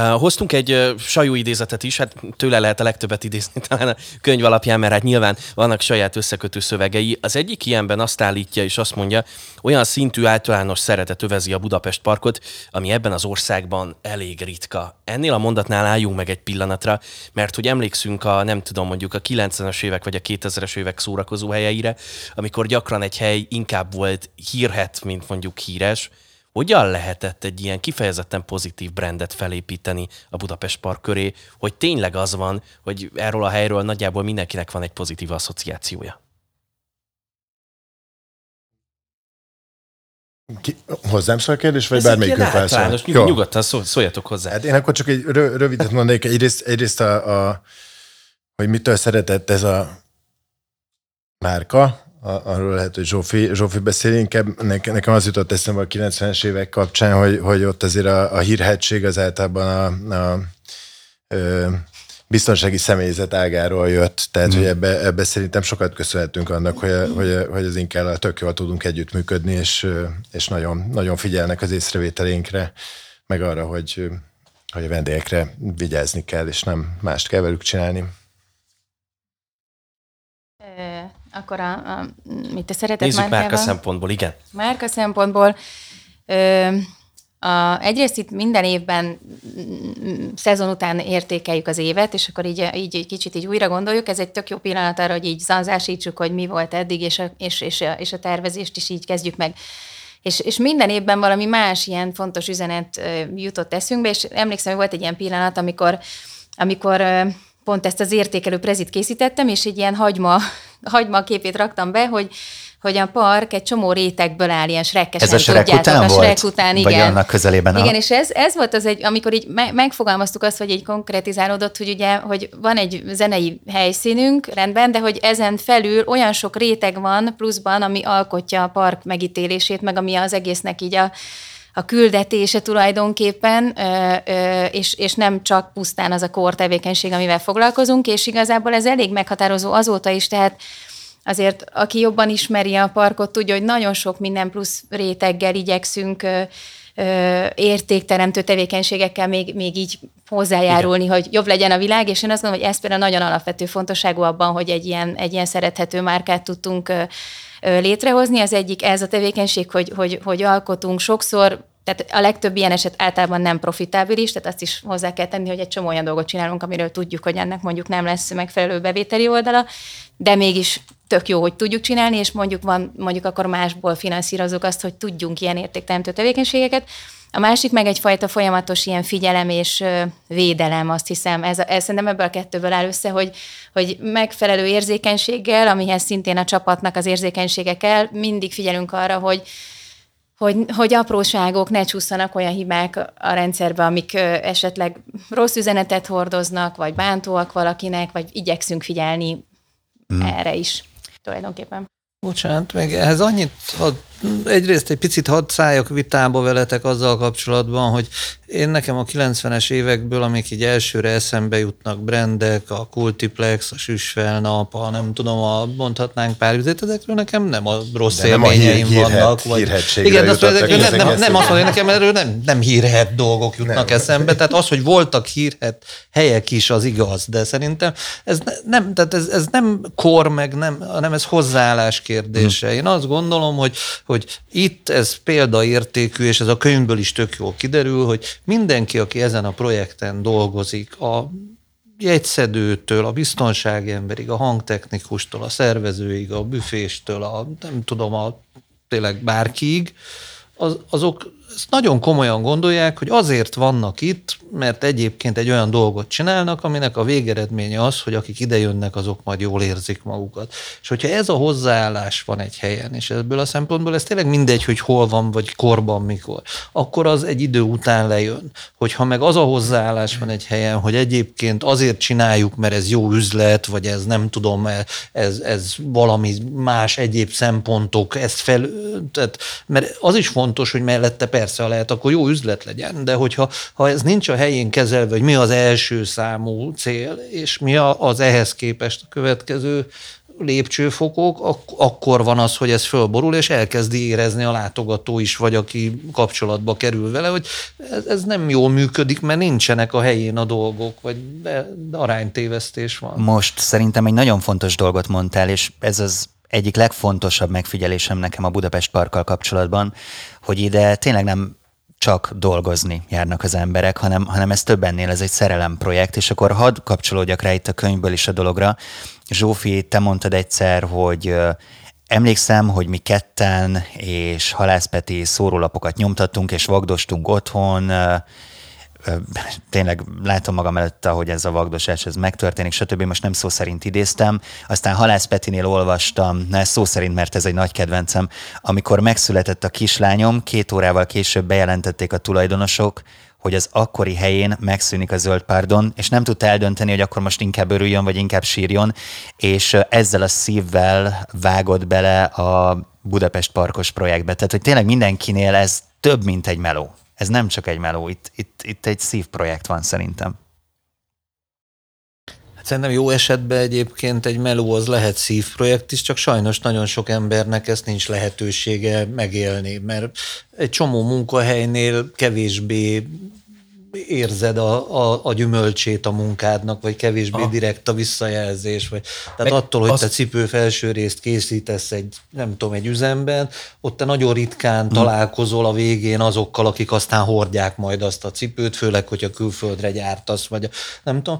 Hoztunk egy Sajó idézetet is, hát tőle lehet a legtöbbet idézni talán a könyv alapján, mert hát nyilván vannak saját összekötő szövegei. Az egyik ilyenben azt állítja és azt mondja, olyan szintű általános szeretet övezi a Budapest parkot, ami ebben az országban elég ritka. Ennél a mondatnál álljunk meg egy pillanatra, mert hogy emlékszünk a, nem tudom, mondjuk a 90-es évek vagy a 2000-es évek szórakozó helyeire, amikor gyakran egy hely inkább volt hírhet, mint mondjuk híres, hogyan lehetett egy ilyen kifejezetten pozitív brandet felépíteni a Budapest Park köré, hogy tényleg az van, hogy erről a helyről nagyjából mindenkinek van egy pozitív asszociációja? Ki, hozzám szól a kérdés, vagy bármelyik felszól? Nyugod, nyugodtan szóljatok hozzá. Hát én akkor csak egy rövidet mondanék. Egyrészt, egyrészt a, a, hogy mitől szeretett ez a márka, arról lehet, hogy Zsófi, Zsófi beszél, inkább nekem az jutott eszembe a 90-es évek kapcsán, hogy, hogy ott azért a, a hírhetség az általában a, a, a biztonsági személyzet ágáról jött, tehát mm. hogy ebbe, ebbe szerintem sokat köszönhetünk annak, hogy, hogy, hogy az inkább tök jól tudunk együttműködni, és, és nagyon, nagyon figyelnek az észrevételénkre, meg arra, hogy, hogy a vendégekre vigyázni kell, és nem mást kell velük csinálni. Akkor a, a mit te szereted Nézzük márka szempontból, igen. Márka szempontból ö, a, egyrészt itt minden évben szezon után értékeljük az évet, és akkor így, így egy kicsit így újra gondoljuk. Ez egy tök jó pillanat arra, hogy így zanzásítsuk, hogy mi volt eddig, és a, és, és, a, és a tervezést is így kezdjük meg. És, és minden évben valami más ilyen fontos üzenet jutott eszünkbe, és emlékszem, hogy volt egy ilyen pillanat, amikor, amikor pont ezt az értékelő prezit készítettem, és egy ilyen hagyma, hagyma képét raktam be, hogy hogy a park egy csomó rétegből áll, ilyen srekkesen, Ez a srek után a srek után, igen. Vagy annak közelében? Igen, és ez, ez volt az egy, amikor így megfogalmaztuk azt, hogy egy konkretizálódott, hogy ugye, hogy van egy zenei helyszínünk, rendben, de hogy ezen felül olyan sok réteg van pluszban, ami alkotja a park megítélését, meg ami az egésznek így a, a küldetése tulajdonképpen, és, és nem csak pusztán az a kor tevékenység, amivel foglalkozunk, és igazából ez elég meghatározó azóta is, tehát azért aki jobban ismeri a parkot, tudja, hogy nagyon sok minden plusz réteggel igyekszünk értékteremtő tevékenységekkel még, még így hozzájárulni, Igen. hogy jobb legyen a világ, és én azt gondolom, hogy ez például nagyon alapvető fontosságú abban, hogy egy ilyen, egy ilyen szerethető márkát tudtunk létrehozni. Az egyik ez a tevékenység, hogy, hogy, hogy alkotunk sokszor, tehát a legtöbb ilyen eset általában nem profitábilis, tehát azt is hozzá kell tenni, hogy egy csomó olyan dolgot csinálunk, amiről tudjuk, hogy ennek mondjuk nem lesz megfelelő bevételi oldala, de mégis tök jó, hogy tudjuk csinálni, és mondjuk van, mondjuk akkor másból finanszírozunk azt, hogy tudjunk ilyen értékteremtő tevékenységeket. A másik meg egyfajta folyamatos ilyen figyelem és védelem, azt hiszem. Ez, ez szerintem ebből a kettőből áll össze, hogy, hogy megfelelő érzékenységgel, amihez szintén a csapatnak az érzékenysége kell, mindig figyelünk arra, hogy hogy, hogy apróságok ne csúszanak olyan hibák a rendszerbe, amik esetleg rossz üzenetet hordoznak, vagy bántóak valakinek, vagy igyekszünk figyelni mm. erre is tulajdonképpen. Bocsánat, meg ehhez annyit, hadd, egyrészt egy picit hadd szálljak vitába veletek azzal kapcsolatban, hogy én nekem a 90-es évekből, amik így elsőre eszembe jutnak, brendek, a Kultiplex, a Süsfelnap, a nem tudom, a, mondhatnánk pár üzlet, ezekről nekem nem a rossz de élményeim hír, vannak. Vagy... Igen, azt mondja, nem, nem, nem, nem azt mondja, nekem erről nem, nem hírhet dolgok jutnak nem. eszembe, tehát az, hogy voltak hírhet helyek is, az igaz, de szerintem ez ne, nem, tehát ez, ez nem kor meg, nem, hanem ez hozzáállás kérdés kérdése. Én azt gondolom, hogy, hogy itt ez példaértékű, és ez a könyvből is tök jól kiderül, hogy mindenki, aki ezen a projekten dolgozik, a jegyszedőtől, a biztonsági emberig, a hangtechnikustól, a szervezőig, a büféstől, a nem tudom, a tényleg bárkiig, az, azok ezt nagyon komolyan gondolják, hogy azért vannak itt, mert egyébként egy olyan dolgot csinálnak, aminek a végeredménye az, hogy akik idejönnek, azok majd jól érzik magukat. És hogyha ez a hozzáállás van egy helyen, és ebből a szempontból ez tényleg mindegy, hogy hol van, vagy korban, mikor, akkor az egy idő után lejön. Hogyha meg az a hozzáállás van egy helyen, hogy egyébként azért csináljuk, mert ez jó üzlet, vagy ez nem tudom, ez, ez valami más egyéb szempontok, ezt fel, tehát, mert az is fontos, hogy mellette persze, ha lehet, akkor jó üzlet legyen, de hogyha ha ez nincs a helyén kezelve, hogy mi az első számú cél, és mi az ehhez képest a következő lépcsőfokok, ak- akkor van az, hogy ez fölborul, és elkezdi érezni a látogató is, vagy aki kapcsolatba kerül vele, hogy ez, ez nem jól működik, mert nincsenek a helyén a dolgok, vagy de, de aránytévesztés van. Most szerintem egy nagyon fontos dolgot mondtál, és ez az egyik legfontosabb megfigyelésem nekem a Budapest Parkkal kapcsolatban, hogy ide tényleg nem csak dolgozni járnak az emberek, hanem, hanem ez több ennél, ez egy szerelem projekt, és akkor hadd kapcsolódjak rá itt a könyvből is a dologra. Zsófi, te mondtad egyszer, hogy Emlékszem, hogy mi ketten és Halászpeti szórólapokat nyomtattunk, és vagdostunk otthon, tényleg látom magam előtt, hogy ez a vagdosás ez megtörténik, stb. Most nem szó szerint idéztem. Aztán Halász Petinél olvastam, na ez szó szerint, mert ez egy nagy kedvencem, amikor megszületett a kislányom, két órával később bejelentették a tulajdonosok, hogy az akkori helyén megszűnik a zöld párdon, és nem tudta eldönteni, hogy akkor most inkább örüljön, vagy inkább sírjon, és ezzel a szívvel vágott bele a Budapest Parkos projektbe. Tehát, hogy tényleg mindenkinél ez több, mint egy meló. Ez nem csak egy meló, itt, itt, itt egy szívprojekt van szerintem. Hát szerintem jó esetben egyébként egy meló az lehet szívprojekt is, csak sajnos nagyon sok embernek ezt nincs lehetősége megélni, mert egy csomó munkahelynél kevésbé érzed a, a, a gyümölcsét a munkádnak, vagy kevésbé Aha. direkt a visszajelzés, vagy tehát Meg attól, hogy az... te cipő felső részt készítesz egy, nem tudom, egy üzemben, ott te nagyon ritkán hmm. találkozol a végén azokkal, akik aztán hordják majd azt a cipőt, főleg, hogyha külföldre gyártasz, vagy nem tudom.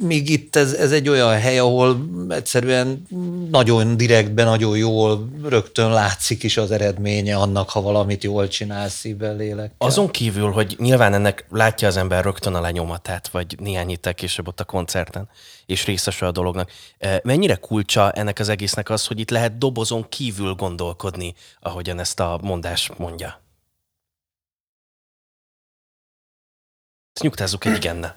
Míg itt ez, ez egy olyan hely, ahol egyszerűen nagyon direktben, nagyon jól rögtön látszik is az eredménye annak, ha valamit jól csinálsz szívvel, lélekkel. Azon kívül, hogy nyilván ennek látja az ember rögtön a lenyomatát, vagy néhány héttel később ott a koncerten, és részese a dolognak. E, mennyire kulcsa ennek az egésznek az, hogy itt lehet dobozon kívül gondolkodni, ahogyan ezt a mondás mondja? Ezt nyugtázzuk egy igennel.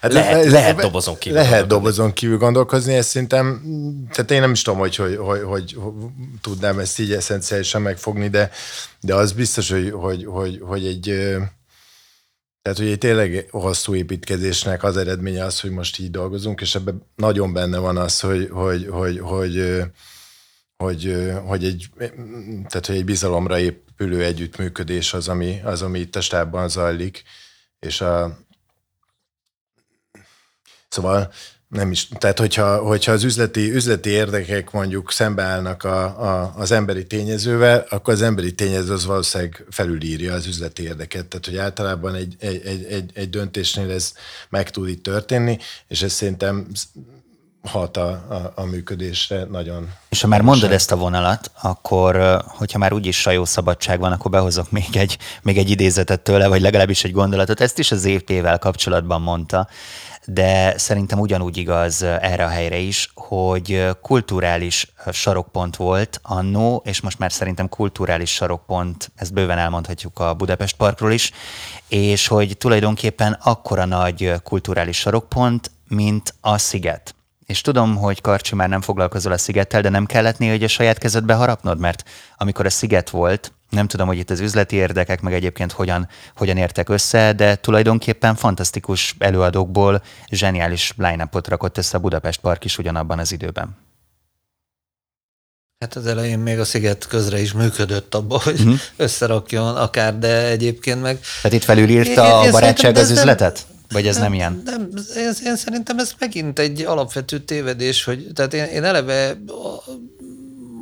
Hát lehet, lehet dobozon kívül Lehet dobozon kívül gondolkozni, ezt szerintem, tehát én nem is tudom, hogy, hogy, hogy, hogy, hogy tudnám ezt így eszenciálisan megfogni, de, de az biztos, hogy, hogy, hogy, hogy egy tehát, hogy egy tényleg hosszú építkezésnek az eredménye az, hogy most így dolgozunk, és ebben nagyon benne van az, hogy, hogy, hogy, hogy, hogy, hogy, egy, tehát, hogy egy bizalomra épülő együttműködés az, ami, az, ami itt a stábban zajlik, és a Szóval nem is, tehát hogyha, hogyha az üzleti, üzleti érdekek mondjuk szembeállnak a, a, az emberi tényezővel, akkor az emberi tényező az valószínűleg felülírja az üzleti érdeket. Tehát, hogy általában egy, egy, egy, egy, döntésnél ez meg tud itt történni, és ez szerintem hat a, a, a működésre nagyon. És ha már mondod ezt a vonalat, akkor, hogyha már úgyis sajó szabadság van, akkor behozok még egy, még egy idézetet tőle, vagy legalábbis egy gondolatot. Ezt is az EP-vel kapcsolatban mondta, de szerintem ugyanúgy igaz erre a helyre is, hogy kulturális sarokpont volt annó, és most már szerintem kulturális sarokpont, ezt bőven elmondhatjuk a Budapest Parkról is, és hogy tulajdonképpen akkora nagy kulturális sarokpont, mint a sziget. És tudom, hogy Karcsi már nem foglalkozol a szigettel, de nem kellett néha, hogy a saját kezedbe harapnod, mert amikor a sziget volt, nem tudom, hogy itt az üzleti érdekek, meg egyébként hogyan, hogyan értek össze, de tulajdonképpen fantasztikus előadókból zseniális line rakott össze a Budapest Park is ugyanabban az időben. Hát az elején még a sziget közre is működött abban, hogy mm. összerakjon akár, de egyébként meg... Tehát itt felülírta a barátság az üzletet? Vagy ez nem, nem ilyen? Nem, én, én szerintem ez megint egy alapvető tévedés, hogy tehát én, én eleve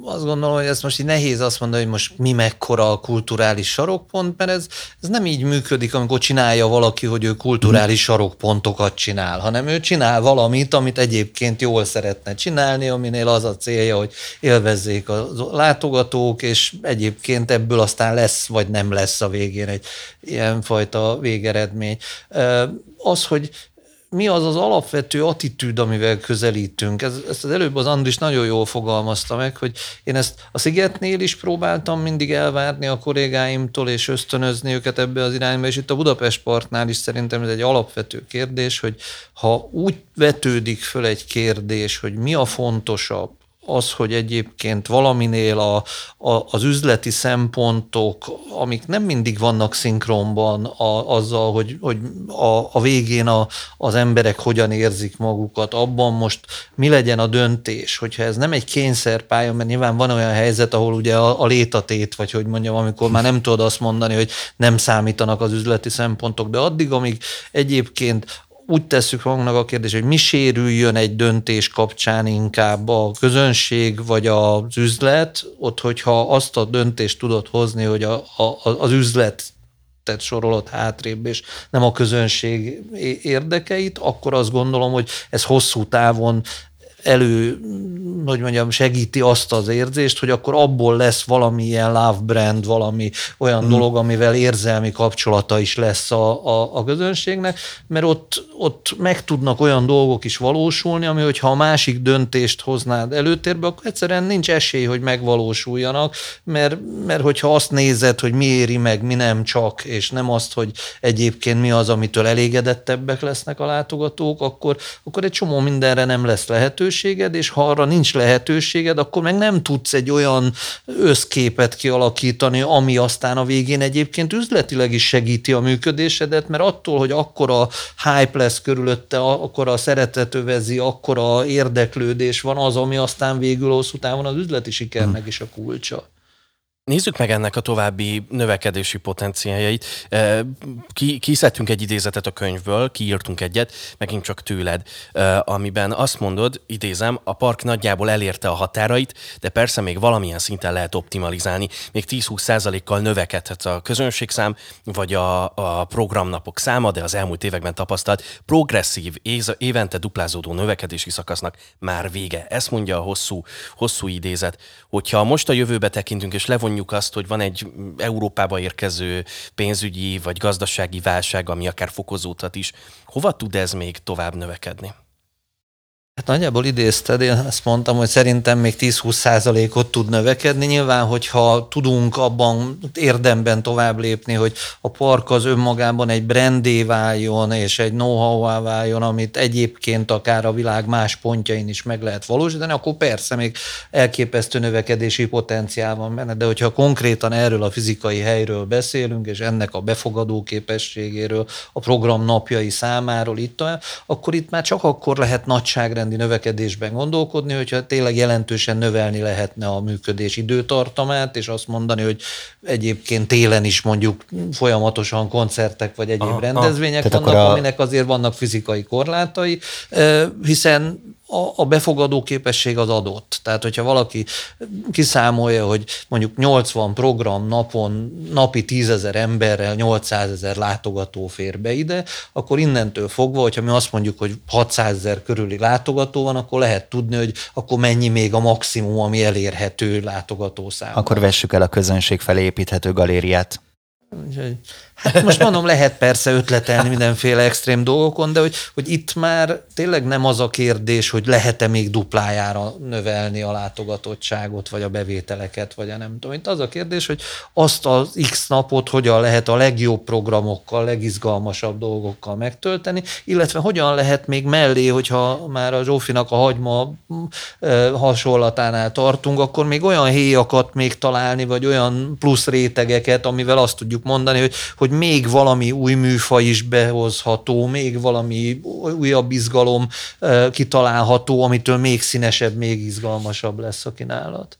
azt gondolom, hogy ezt most így nehéz azt mondani, hogy most mi mekkora a kulturális sarokpont, mert ez, ez nem így működik, amikor csinálja valaki, hogy ő kulturális sarokpontokat csinál, hanem ő csinál valamit, amit egyébként jól szeretne csinálni, aminél az a célja, hogy élvezzék a látogatók, és egyébként ebből aztán lesz, vagy nem lesz a végén egy ilyenfajta végeredmény. Az, hogy mi az az alapvető attitűd, amivel közelítünk. Ez, ezt az előbb az Andris nagyon jól fogalmazta meg, hogy én ezt a Szigetnél is próbáltam mindig elvárni a kollégáimtól, és ösztönözni őket ebbe az irányba, és itt a Budapest Partnál is szerintem ez egy alapvető kérdés, hogy ha úgy vetődik föl egy kérdés, hogy mi a fontosabb, az, hogy egyébként valaminél a, a, az üzleti szempontok, amik nem mindig vannak szinkronban a, azzal, hogy, hogy a, a végén a, az emberek hogyan érzik magukat, abban most mi legyen a döntés, hogyha ez nem egy kényszerpálya, mert nyilván van olyan helyzet, ahol ugye a, a létatét, vagy hogy mondjam, amikor már nem tudod azt mondani, hogy nem számítanak az üzleti szempontok, de addig, amíg egyébként úgy tesszük magunknak a kérdést, hogy mi sérüljön egy döntés kapcsán inkább a közönség vagy az üzlet, ott hogyha azt a döntést tudod hozni, hogy a, a, az üzlet tehát sorolod hátrébb, és nem a közönség érdekeit, akkor azt gondolom, hogy ez hosszú távon elő, hogy mondjam, segíti azt az érzést, hogy akkor abból lesz valami ilyen love brand, valami olyan mm. dolog, amivel érzelmi kapcsolata is lesz a, a, a közönségnek, mert ott, ott meg tudnak olyan dolgok is valósulni, ami hogyha a másik döntést hoznád előtérbe, akkor egyszerűen nincs esély, hogy megvalósuljanak, mert, mert hogyha azt nézed, hogy mi éri meg, mi nem csak, és nem azt, hogy egyébként mi az, amitől elégedettebbek lesznek a látogatók, akkor, akkor egy csomó mindenre nem lesz lehetőség, lehetőséged, és ha arra nincs lehetőséged, akkor meg nem tudsz egy olyan összképet kialakítani, ami aztán a végén egyébként üzletileg is segíti a működésedet, mert attól, hogy akkora hype lesz körülötte, akkor a szeretet övezi, akkora érdeklődés van az, ami aztán végül hosszú távon az üzleti sikernek is a kulcsa. Nézzük meg ennek a további növekedési potenciáljait. Ki, kiszedtünk egy idézetet a könyvből, kiírtunk egyet, megint csak tőled, amiben azt mondod, idézem, a park nagyjából elérte a határait, de persze még valamilyen szinten lehet optimalizálni. Még 10-20 kal növekedhet a közönségszám, vagy a, a programnapok száma, de az elmúlt években tapasztalt progresszív, évente duplázódó növekedési szakasznak már vége. Ezt mondja a hosszú, hosszú idézet. Hogyha most a jövőbe tekintünk és levonjuk mondjuk azt, hogy van egy Európába érkező pénzügyi vagy gazdasági válság, ami akár fokozódhat is, hova tud ez még tovább növekedni? Hát nagyjából idézted, én azt mondtam, hogy szerintem még 10-20 százalékot tud növekedni. Nyilván, hogyha tudunk abban érdemben tovább lépni, hogy a park az önmagában egy brandé váljon, és egy know-how váljon, amit egyébként akár a világ más pontjain is meg lehet valósítani, akkor persze még elképesztő növekedési potenciál van benne, de hogyha konkrétan erről a fizikai helyről beszélünk, és ennek a befogadó képességéről, a program napjai számáról itt, akkor itt már csak akkor lehet nagyságrend nagyságrendi növekedésben gondolkodni, hogyha tényleg jelentősen növelni lehetne a működés időtartamát, és azt mondani, hogy egyébként télen is mondjuk folyamatosan koncertek vagy egyéb ah, rendezvények ah, vannak, a... aminek azért vannak fizikai korlátai, hiszen a, a befogadó képesség az adott. Tehát, hogyha valaki kiszámolja, hogy mondjuk 80 program napon, napi 10 ezer emberrel 800 ezer látogató fér be ide, akkor innentől fogva, hogyha mi azt mondjuk, hogy 600 ezer körüli látogató van, akkor lehet tudni, hogy akkor mennyi még a maximum, ami elérhető látogatószám. Akkor vessük el a közönség felé építhető galériát. Úgyhogy Most mondom, lehet persze ötletelni mindenféle extrém dolgokon, de hogy, hogy itt már tényleg nem az a kérdés, hogy lehet-e még duplájára növelni a látogatottságot, vagy a bevételeket, vagy a nem tudom. Itt az a kérdés, hogy azt az X napot hogyan lehet a legjobb programokkal, legizgalmasabb dolgokkal megtölteni, illetve hogyan lehet még mellé, hogyha már a Zsófinak a hagyma hasonlatánál tartunk, akkor még olyan héjakat még találni, vagy olyan plusz rétegeket, amivel azt tudjuk mondani, hogy, hogy még valami új műfaj is behozható, még valami újabb izgalom kitalálható, amitől még színesebb, még izgalmasabb lesz a kínálat.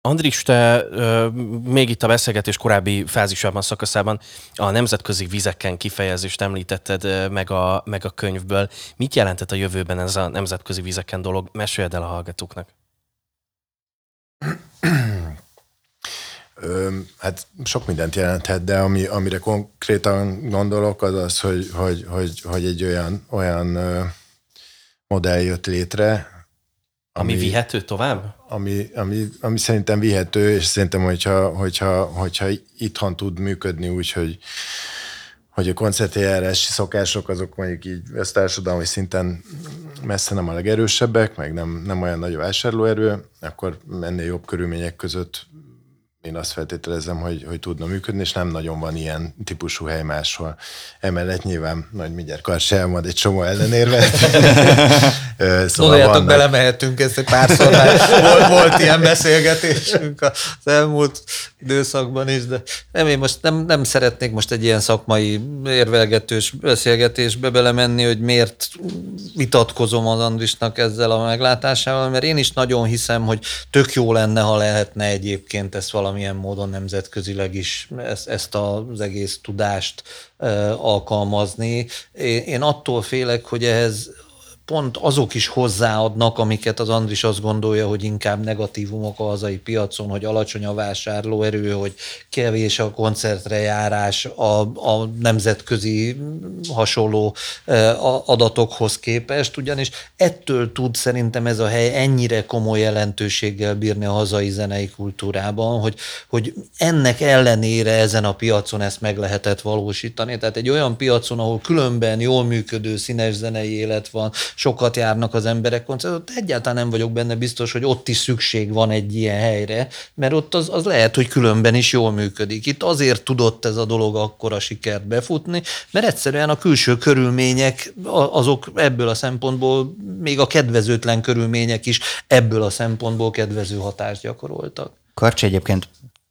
Andris, te ö, még itt a beszélgetés korábbi fázisában, szakaszában a nemzetközi vizeken kifejezést említetted ö, meg a, meg a könyvből. Mit jelentett a jövőben ez a nemzetközi vizeken dolog? Meséld el a hallgatóknak. Hát sok mindent jelenthet, de ami, amire konkrétan gondolok, az az, hogy, hogy, hogy, hogy egy olyan, olyan modell jött létre, Ami, ami vihető tovább? Ami, ami, ami szerintem vihető, és szerintem, hogyha, hogyha, hogyha itthon tud működni úgy, hogy, hogy a koncertjárási szokások azok mondjuk így ez társadalmi szinten messze nem a legerősebbek, meg nem, nem olyan nagy a vásárlóerő, akkor ennél jobb körülmények között én azt feltételezem, hogy, hogy tudna működni, és nem nagyon van ilyen típusú hely máshol. Emellett nyilván nagy mindjárt Karsi elmond egy csomó ellenérvet. szóval Gondoljátok, vannak... belemehetünk ezt egy párszor, volt, volt ilyen beszélgetésünk az elmúlt időszakban is, de nem, én most nem, nem szeretnék most egy ilyen szakmai érvelgetős beszélgetésbe belemenni, hogy miért vitatkozom az Andrisnak ezzel a meglátásával, mert én is nagyon hiszem, hogy tök jó lenne, ha lehetne egyébként ezt valamilyen módon nemzetközileg is ezt, ezt az egész tudást alkalmazni. Én attól félek, hogy ehhez pont azok is hozzáadnak, amiket az Andris azt gondolja, hogy inkább negatívumok a hazai piacon, hogy alacsony a vásárlóerő, hogy kevés a koncertre járás a, a nemzetközi hasonló adatokhoz képest, ugyanis ettől tud szerintem ez a hely ennyire komoly jelentőséggel bírni a hazai zenei kultúrában, hogy, hogy ennek ellenére ezen a piacon ezt meg lehetett valósítani. Tehát egy olyan piacon, ahol különben jól működő színes zenei élet van, sokat járnak az emberek koncertot, egyáltalán nem vagyok benne biztos, hogy ott is szükség van egy ilyen helyre, mert ott az, az lehet, hogy különben is jól működik. Itt azért tudott ez a dolog akkora sikert befutni, mert egyszerűen a külső körülmények azok ebből a szempontból, még a kedvezőtlen körülmények is ebből a szempontból kedvező hatást gyakoroltak. Karcs egyébként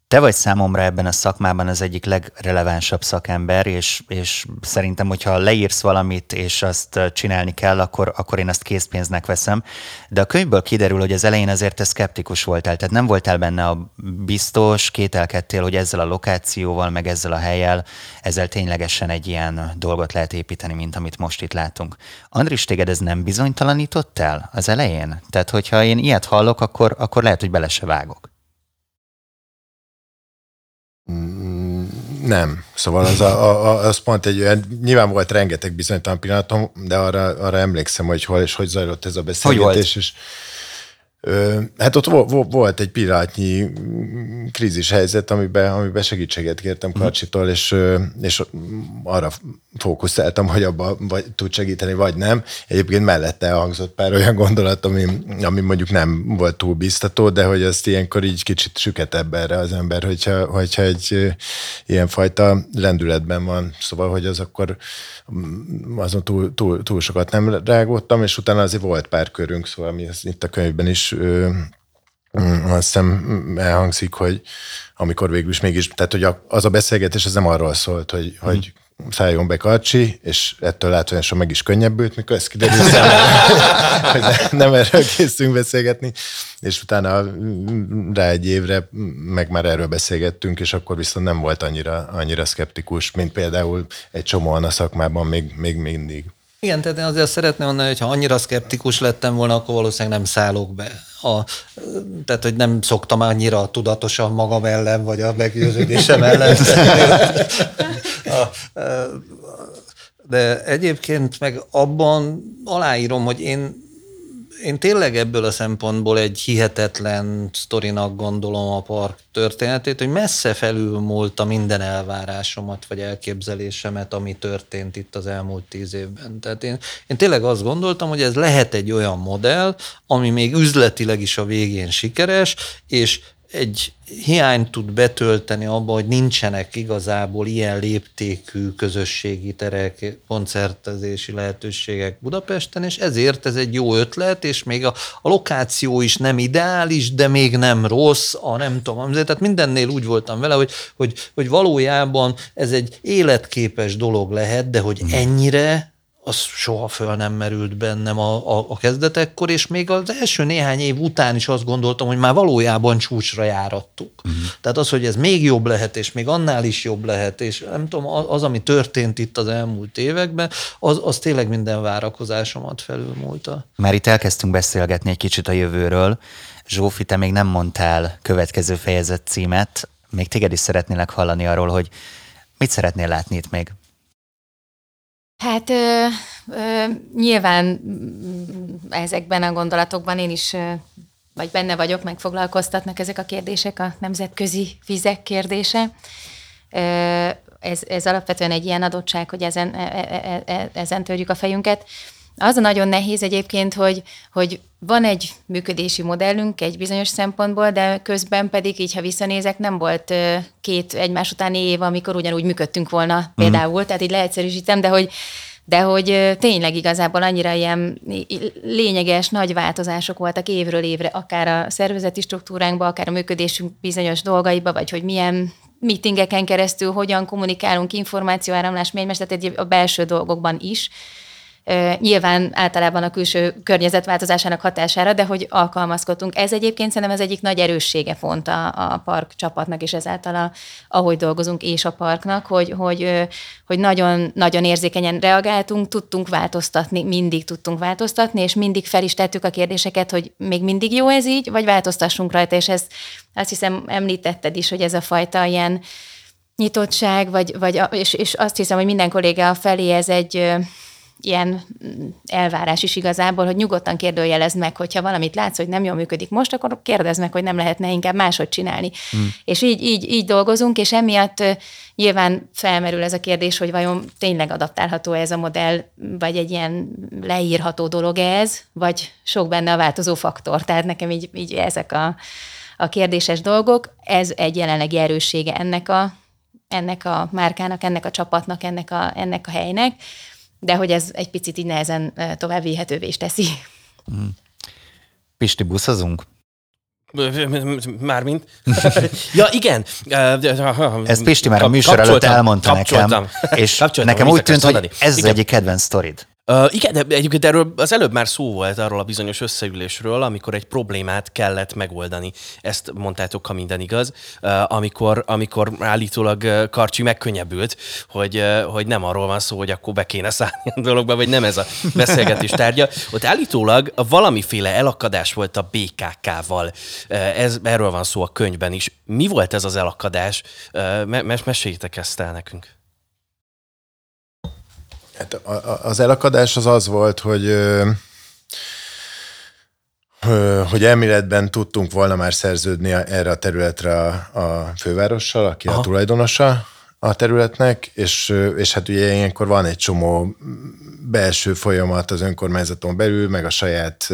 te vagy számomra ebben a szakmában az egyik legrelevánsabb szakember, és, és szerintem, hogyha leírsz valamit, és azt csinálni kell, akkor, akkor én azt készpénznek veszem. De a könyvből kiderül, hogy az elején azért te szkeptikus voltál, tehát nem voltál benne a biztos, kételkedtél, hogy ezzel a lokációval, meg ezzel a helyel, ezzel ténylegesen egy ilyen dolgot lehet építeni, mint amit most itt látunk. Andris, téged ez nem bizonytalanított el az elején? Tehát, hogyha én ilyet hallok, akkor, akkor lehet, hogy bele se vágok. Nem. Szóval az, a, a, az pont egy olyan, nyilván volt rengeteg bizonytalan pillanatom, de arra, arra emlékszem, hogy hol és hogy zajlott ez a beszélgetés. És, Hát ott volt egy pillanatnyi krízis helyzet, amiben, amiben segítséget kértem. Karcsitól, és, és arra fókuszáltam, hogy abba vagy, tud segíteni, vagy nem. Egyébként mellette elhangzott pár olyan gondolat, ami, ami mondjuk nem volt túl biztató, de hogy azt ilyenkor így kicsit süketebb erre az ember, hogyha, hogyha egy ilyenfajta lendületben van. Szóval, hogy az akkor mm, azon túl, túl, túl sokat nem rágódtam, és utána azért volt pár körünk, szóval ami itt a könyvben is mm, azt hiszem elhangzik, hogy amikor végül is mégis, tehát hogy az a beszélgetés az nem arról szólt, hogy, mm. hogy szálljon be Karcsi, és ettől látványosan meg is könnyebbült, mikor ez kiderül hogy nem erről készünk beszélgetni, és utána rá egy évre meg már erről beszélgettünk, és akkor viszont nem volt annyira, annyira szkeptikus, mint például egy csomóan a szakmában még, még mindig. Igen, tehát én azért szeretném mondani, hogy ha annyira szkeptikus lettem volna, akkor valószínűleg nem szállok be. A, tehát, hogy nem szoktam annyira tudatosan magam ellen, vagy a meggyőződésem ellen. de egyébként meg abban aláírom, hogy én én tényleg ebből a szempontból egy hihetetlen sztorinak gondolom a park történetét, hogy messze felülmúlta minden elvárásomat, vagy elképzelésemet, ami történt itt az elmúlt tíz évben. Tehát én, én tényleg azt gondoltam, hogy ez lehet egy olyan modell, ami még üzletileg is a végén sikeres, és egy hiányt tud betölteni abba, hogy nincsenek igazából ilyen léptékű közösségi terek, koncertezési lehetőségek Budapesten, és ezért ez egy jó ötlet, és még a, a lokáció is nem ideális, de még nem rossz, a nem tudom, tehát mindennél úgy voltam vele, hogy, hogy, hogy valójában ez egy életképes dolog lehet, de hogy ennyire az soha föl nem merült bennem a, a, a kezdetekkor, és még az első néhány év után is azt gondoltam, hogy már valójában csúcsra járattuk. Uh-huh. Tehát az, hogy ez még jobb lehet, és még annál is jobb lehet, és nem tudom, az, ami történt itt az elmúlt években, az, az tényleg minden várakozásomat felülmúlta. Már itt elkezdtünk beszélgetni egy kicsit a jövőről. Zsófi, te még nem mondtál következő fejezet címet, még téged is szeretnélek hallani arról, hogy mit szeretnél látni itt még? Hát ö, ö, nyilván ezekben a gondolatokban én is ö, vagy benne vagyok, meg foglalkoztatnak ezek a kérdések, a nemzetközi vizek kérdése. Ö, ez, ez alapvetően egy ilyen adottság, hogy ezen, e, e, e, ezen törjük a fejünket. Az a nagyon nehéz egyébként, hogy, hogy van egy működési modellünk egy bizonyos szempontból, de közben pedig, így ha visszanézek, nem volt két egymás utáni év, amikor ugyanúgy működtünk volna mm. például, tehát így leegyszerűsítem, de hogy de hogy tényleg igazából annyira ilyen lényeges, nagy változások voltak évről évre, akár a szervezeti struktúránkba, akár a működésünk bizonyos dolgaiba, vagy hogy milyen meetingeken keresztül hogyan kommunikálunk, információáramlás, egymás, tehát a belső dolgokban is nyilván általában a külső környezetváltozásának hatására, de hogy alkalmazkodtunk. Ez egyébként szerintem az egyik nagy erőssége font a, a park csapatnak, és ezáltal a, ahogy dolgozunk, és a parknak, hogy, hogy, hogy nagyon, nagyon érzékenyen reagáltunk, tudtunk változtatni, mindig tudtunk változtatni, és mindig fel is tettük a kérdéseket, hogy még mindig jó ez így, vagy változtassunk rajta, és ez azt hiszem említetted is, hogy ez a fajta ilyen nyitottság, vagy, vagy és, és azt hiszem, hogy minden kolléga felé ez egy ilyen elvárás is igazából, hogy nyugodtan kérdőjelezd meg, hogyha valamit látsz, hogy nem jól működik most, akkor kérdezd meg, hogy nem lehetne inkább máshogy csinálni. Hmm. És így, így, így dolgozunk, és emiatt nyilván felmerül ez a kérdés, hogy vajon tényleg adaptálható ez a modell, vagy egy ilyen leírható dolog ez, vagy sok benne a változó faktor. Tehát nekem így, így ezek a, a kérdéses dolgok. Ez egy jelenlegi erőssége ennek a, ennek a márkának, ennek a csapatnak, ennek a, ennek a helynek de hogy ez egy picit így nehezen tovább vihetővé is teszi. Mm. Pisti, buszozunk? Mármint? ja, igen. Ez Pisti már a műsor előtt elmondta nekem, és nekem úgy tűnt, hogy ez az egyik kedvenc sztorid. Uh, igen, de egyébként erről az előbb már szó volt arról a bizonyos összeülésről, amikor egy problémát kellett megoldani. Ezt mondtátok, ha minden igaz. Uh, amikor, amikor állítólag Karcsi megkönnyebbült, hogy, uh, hogy nem arról van szó, hogy akkor be kéne szállni a dologba, vagy nem ez a beszélgetés tárgya. Ott állítólag valamiféle elakadás volt a BKK-val. Uh, ez, erről van szó a könyvben is. Mi volt ez az elakadás? Uh, mes- meséljétek ezt el nekünk. Hát az elakadás az az volt, hogy hogy elméletben tudtunk volna már szerződni erre a területre a, a fővárossal, aki Aha. a tulajdonosa a területnek, és, és hát ugye ilyenkor van egy csomó belső folyamat az önkormányzaton belül, meg a saját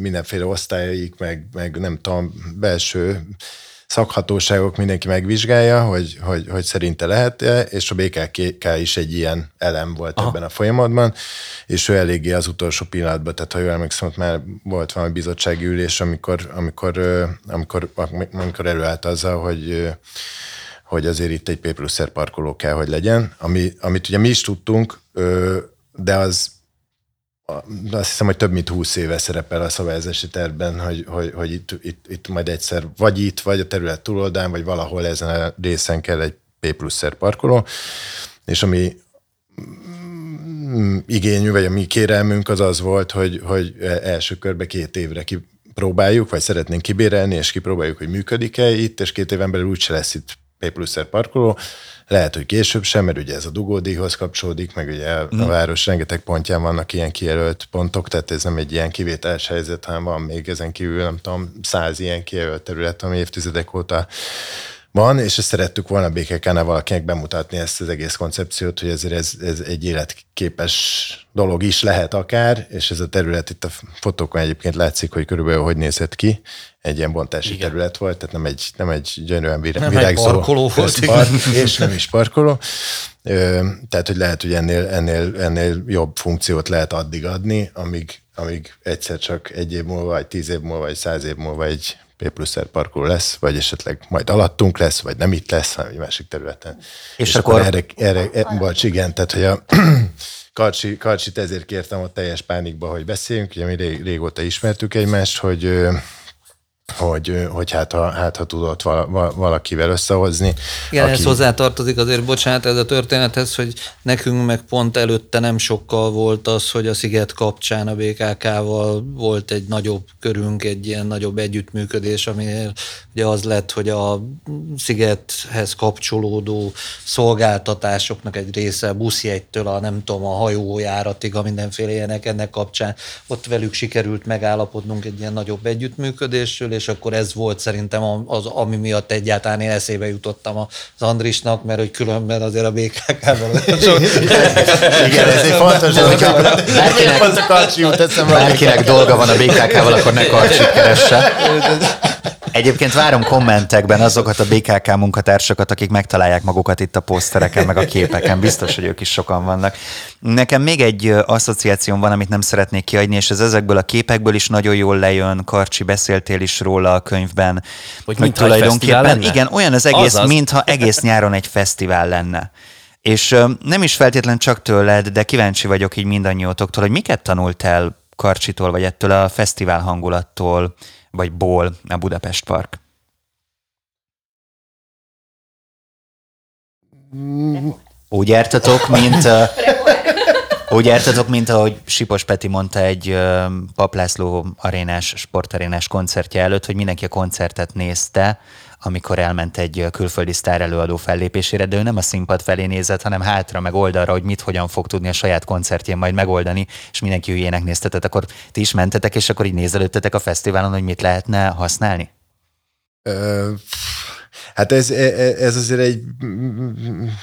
mindenféle osztályaik, meg, meg nem tudom, belső szakhatóságok mindenki megvizsgálja, hogy, hogy, hogy szerinte lehet -e, és a BKK is egy ilyen elem volt Aha. ebben a folyamatban, és ő eléggé az utolsó pillanatban, tehát ha jól emlékszem, ott már volt valami bizottsági ülés, amikor, amikor, amikor, amikor előállt azzal, hogy hogy azért itt egy P plusz parkoló kell, hogy legyen, ami, amit ugye mi is tudtunk, de az azt hiszem, hogy több mint húsz éve szerepel a szabályozási tervben, hogy, hogy, hogy itt, itt, itt majd egyszer vagy itt, vagy a terület túloldán, vagy valahol ezen a részen kell egy P pluszer parkoló, és ami mm, igényű, vagy a mi kérelmünk az az volt, hogy, hogy első körbe két évre kipróbáljuk, vagy szeretnénk kibérelni, és kipróbáljuk, hogy működik-e itt, és két éven belül úgyse lesz itt P pluszer parkoló, lehet, hogy később sem, mert ugye ez a dugódíjhoz kapcsolódik, meg ugye mm. a város rengeteg pontján vannak ilyen kijelölt pontok, tehát ez nem egy ilyen kivételes helyzet, hanem van még ezen kívül, nem tudom, száz ilyen kijelölt terület, ami évtizedek óta van, és ezt szerettük volna BKK-nál valakinek bemutatni ezt az egész koncepciót, hogy ezért ez, ez egy életképes dolog is lehet akár, és ez a terület itt a fotókon egyébként látszik, hogy körülbelül hogy nézett ki. Egy ilyen bontási Igen. terület volt, tehát nem egy, nem egy gyönyörűen vir- nem virágzó. Egy parkoló volt. Park, és nem is parkoló. Ö, tehát, hogy lehet, hogy ennél, ennél, ennél jobb funkciót lehet addig adni, amíg, amíg egyszer csak egy év múlva, vagy tíz év múlva, vagy száz év múlva egy P plusz R parkoló lesz, vagy esetleg majd alattunk lesz, vagy nem itt lesz, hanem egy másik területen. És, és akkor, akkor erre, erre, e, bocs, igen, tehát hogy a Karcsi, Karcsit ezért kértem ott teljes pánikba, hogy beszéljünk, ugye mi rég, régóta ismertük egymást, hogy hogy, hogy hát, ha, hát, ha tudott valakivel összehozni. Igen, aki... ez hozzátartozik azért, bocsánat, ez a történethez, hogy nekünk meg pont előtte nem sokkal volt az, hogy a Sziget kapcsán a BKK-val volt egy nagyobb körünk, egy ilyen nagyobb együttműködés, aminél ugye az lett, hogy a Szigethez kapcsolódó szolgáltatásoknak egy része buszjegytől a nem tudom, a hajójáratig, a mindenféle ilyenek ennek kapcsán, ott velük sikerült megállapodnunk egy ilyen nagyobb együttműködésről, és akkor ez volt szerintem az, ami miatt egyáltalán én eszébe jutottam az Andrisnak, mert hogy különben azért a BKK-val Igen, ez egy fontos dolog. Bárkinek, bárkinek dolga van a BKK-val, akkor ne karcsit keresse. Egyébként várom kommentekben azokat a BKK munkatársakat, akik megtalálják magukat itt a posztereken, meg a képeken. Biztos, hogy ők is sokan vannak. Nekem még egy asszociációm van, amit nem szeretnék kiadni, és ez ezekből a képekből is nagyon jól lejön. Karcsi, beszéltél is róla a könyvben. Hogy, hogy tulajdonképpen igen, olyan az egész, Azaz. mintha egész nyáron egy fesztivál lenne. És nem is feltétlen csak tőled, de kíváncsi vagyok így mindannyiótoktól, hogy miket tanult el Karcsitól, vagy ettől a fesztivál hangulattól, vagy ból a Budapest Park? Úgy értetok, mint... Úgy értetok, mint ahogy Sipos Peti mondta egy Paplászló arénás, sportarénás koncertje előtt, hogy mindenki a koncertet nézte, amikor elment egy külföldi sztár előadó fellépésére, de ő nem a színpad felé nézett, hanem hátra, meg oldalra, hogy mit hogyan fog tudni a saját koncertjén majd megoldani, és mindenki hülyének néztetett, akkor ti is mentetek, és akkor így nézelődtetek a fesztiválon, hogy mit lehetne használni? Ö, hát ez, e, e, ez azért egy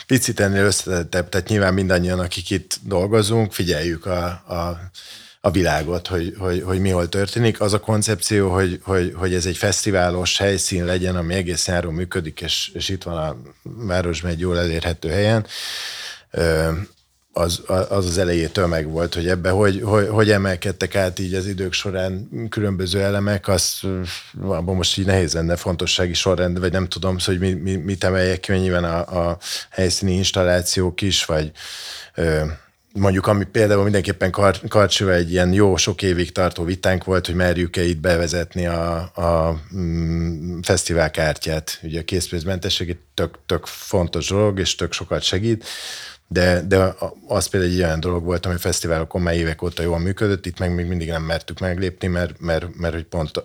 picit ennél összetettebb, tehát nyilván mindannyian, akik itt dolgozunk, figyeljük a, a a világot, hogy, hogy, hogy mi hol történik. Az a koncepció, hogy, hogy, hogy ez egy fesztiválos helyszín legyen, ami egész nyáron működik, és, és itt van a városban egy jól elérhető helyen, az, az az elejétől meg volt, hogy ebbe hogy, hogy, hogy emelkedtek át így az idők során különböző elemek, az abban most így nehéz lenne fontossági sorrend, vagy nem tudom, hogy mi, mi, mit emeljek ki, nyilván a, a helyszíni installációk is, vagy mondjuk, ami például mindenképpen Kar- Karcsival egy ilyen jó, sok évig tartó vitánk volt, hogy merjük-e itt bevezetni a, a mm, fesztiválkártyát. Ugye a készpénzmentesség egy tök, tök fontos dolog, és tök sokat segít, de, de az például egy olyan dolog volt, ami fesztiválokon már évek óta jól működött, itt meg még mindig nem mertük meglépni, mert, mert, mert hogy pont.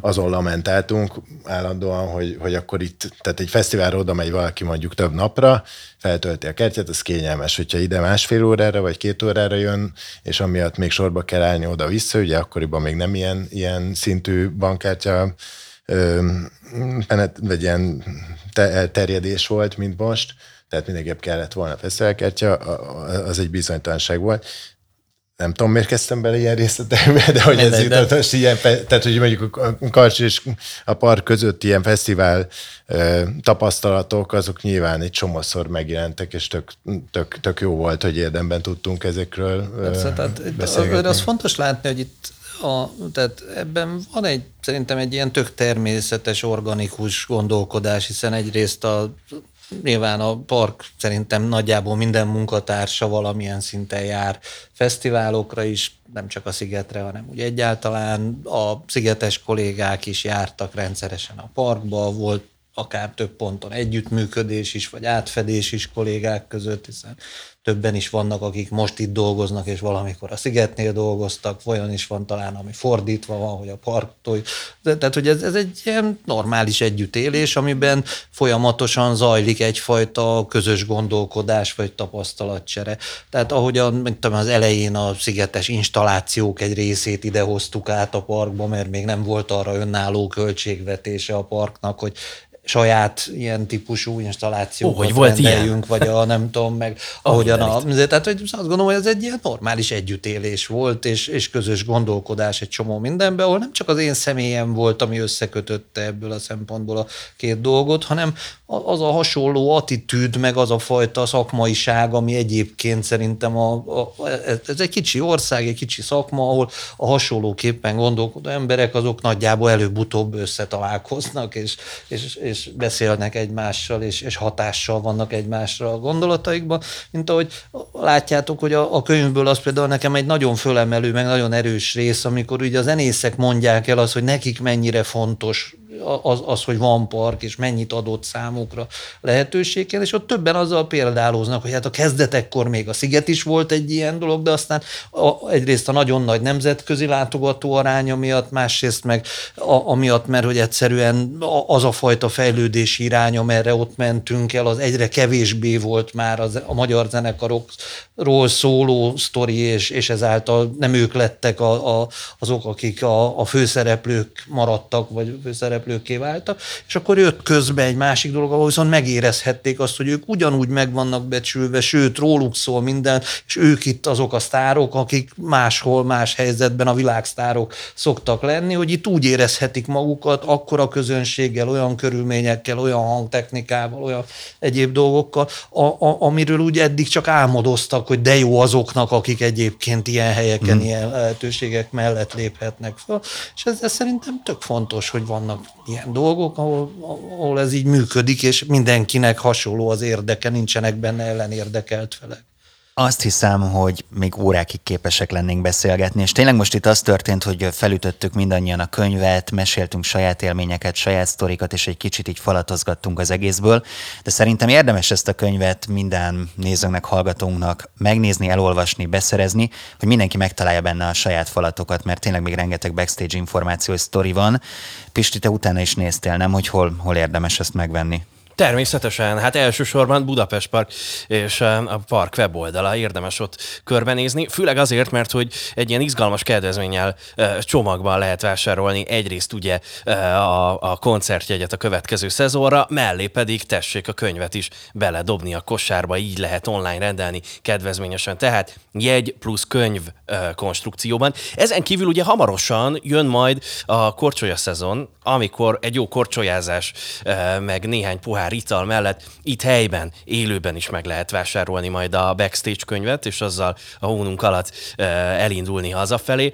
Azon lamentáltunk állandóan, hogy, hogy akkor itt, tehát egy fesztiválra oda megy valaki mondjuk több napra, feltölti a kertjét, az kényelmes. Hogyha ide másfél órára vagy két órára jön, és amiatt még sorba kell állni oda-vissza, ugye akkoriban még nem ilyen, ilyen szintű bankkártya vagy ilyen terjedés volt, mint most, tehát mindenképp kellett volna fesztiválkártya, az egy bizonytalanság volt nem tudom, miért kezdtem bele ilyen részletekbe, de hogy ez jutott most ilyen, tehát hogy mondjuk a Karcs és a park között ilyen fesztivál tapasztalatok, azok nyilván egy csomószor megjelentek, és tök, tök, tök jó volt, hogy érdemben tudtunk ezekről Persze, tehát beszélgetni. Az fontos látni, hogy itt a, tehát ebben van egy, szerintem egy ilyen tök természetes, organikus gondolkodás, hiszen egyrészt a Nyilván a park szerintem nagyjából minden munkatársa valamilyen szinten jár fesztiválokra is, nem csak a Szigetre, hanem úgy egyáltalán a szigetes kollégák is jártak rendszeresen a parkba, volt akár több ponton együttműködés is, vagy átfedés is kollégák között, hiszen többen is vannak, akik most itt dolgoznak, és valamikor a Szigetnél dolgoztak, olyan is van talán, ami fordítva van, hogy a parktól. Tehát, hogy ez, ez egy ilyen normális együttélés, amiben folyamatosan zajlik egyfajta közös gondolkodás, vagy tapasztalatcsere. Tehát ahogyan mint az elején a szigetes installációk egy részét idehoztuk át a parkba, mert még nem volt arra önálló költségvetése a parknak, hogy saját ilyen típusú installációkat oh, hogy volt rendeljünk, ilyen? vagy a nem tudom meg, ahogyan a, tehát hogy azt gondolom, hogy ez egy ilyen normális együttélés volt, és, és közös gondolkodás egy csomó mindenben, ahol nem csak az én személyem volt, ami összekötötte ebből a szempontból a két dolgot, hanem az a hasonló attitűd, meg az a fajta szakmaiság, ami egyébként szerintem a, a, ez egy kicsi ország, egy kicsi szakma, ahol a hasonlóképpen gondolkodó emberek azok nagyjából előbb-utóbb összetalálkoznak, és, és, és beszélnek egymással, és, és hatással vannak egymásra a gondolataikban, mint ahogy hogy látjátok, hogy a, a könyvből az például nekem egy nagyon fölemelő, meg nagyon erős rész, amikor ugye a zenészek mondják el az, hogy nekik mennyire fontos az, az, hogy van park, és mennyit adott számukra lehetőségen, és ott többen azzal példálóznak, hogy hát a kezdetekkor még a Sziget is volt egy ilyen dolog, de aztán a, egyrészt a nagyon nagy nemzetközi látogató aránya miatt, másrészt meg a, amiatt, mert hogy egyszerűen az a fajta fejlődési irány, amerre ott mentünk el, az egyre kevésbé volt már az, a magyar zenekarokról szóló sztori, és, és ezáltal nem ők lettek a, a, azok, akik a, a főszereplők maradtak, vagy főszereplők szereplőké váltak, és akkor jött közbe egy másik dolog, ahol viszont megérezhették azt, hogy ők ugyanúgy meg vannak becsülve, sőt, róluk szól minden, és ők itt azok a sztárok, akik máshol, más helyzetben a világsztárok szoktak lenni, hogy itt úgy érezhetik magukat, akkora közönséggel, olyan körülményekkel, olyan hangtechnikával, olyan egyéb dolgokkal, a, a, amiről úgy eddig csak álmodoztak, hogy de jó azoknak, akik egyébként ilyen helyeken, mm. ilyen lehetőségek mellett léphetnek fel. És ez, ez szerintem tök fontos, hogy vannak ilyen dolgok, ahol, ahol ez így működik, és mindenkinek hasonló az érdeke, nincsenek benne ellenérdekelt felek. Azt hiszem, hogy még órákig képesek lennénk beszélgetni, és tényleg most itt az történt, hogy felütöttük mindannyian a könyvet, meséltünk saját élményeket, saját sztorikat, és egy kicsit így falatozgattunk az egészből, de szerintem érdemes ezt a könyvet minden nézőnek, hallgatónknak megnézni, elolvasni, beszerezni, hogy mindenki megtalálja benne a saját falatokat, mert tényleg még rengeteg backstage információs sztori van. Pisti, te utána is néztél, nem, hogy hol, hol érdemes ezt megvenni? Természetesen, hát elsősorban Budapest Park és a park weboldala érdemes ott körbenézni, főleg azért, mert hogy egy ilyen izgalmas kedvezménnyel csomagban lehet vásárolni egyrészt ugye a, a koncertjegyet a következő szezonra, mellé pedig tessék a könyvet is beledobni a kosárba, így lehet online rendelni kedvezményesen, tehát jegy plusz könyv konstrukcióban. Ezen kívül ugye hamarosan jön majd a korcsolya szezon, amikor egy jó korcsolyázás meg néhány pohár pohár ital mellett itt helyben, élőben is meg lehet vásárolni majd a backstage könyvet, és azzal a hónunk alatt elindulni hazafelé,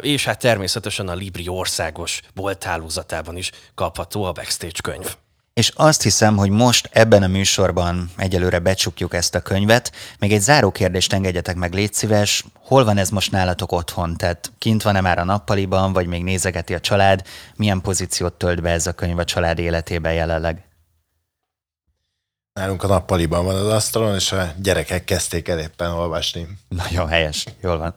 és hát természetesen a Libri országos bolthálózatában is kapható a backstage könyv. És azt hiszem, hogy most ebben a műsorban egyelőre becsukjuk ezt a könyvet. Még egy záró kérdést engedjetek meg, légy szíves. Hol van ez most nálatok otthon? Tehát kint van-e már a nappaliban, vagy még nézegeti a család? Milyen pozíciót tölt be ez a könyv a család életében jelenleg? Nálunk a nappaliban van az asztalon, és a gyerekek kezdték el éppen olvasni. Nagyon helyes, jól van.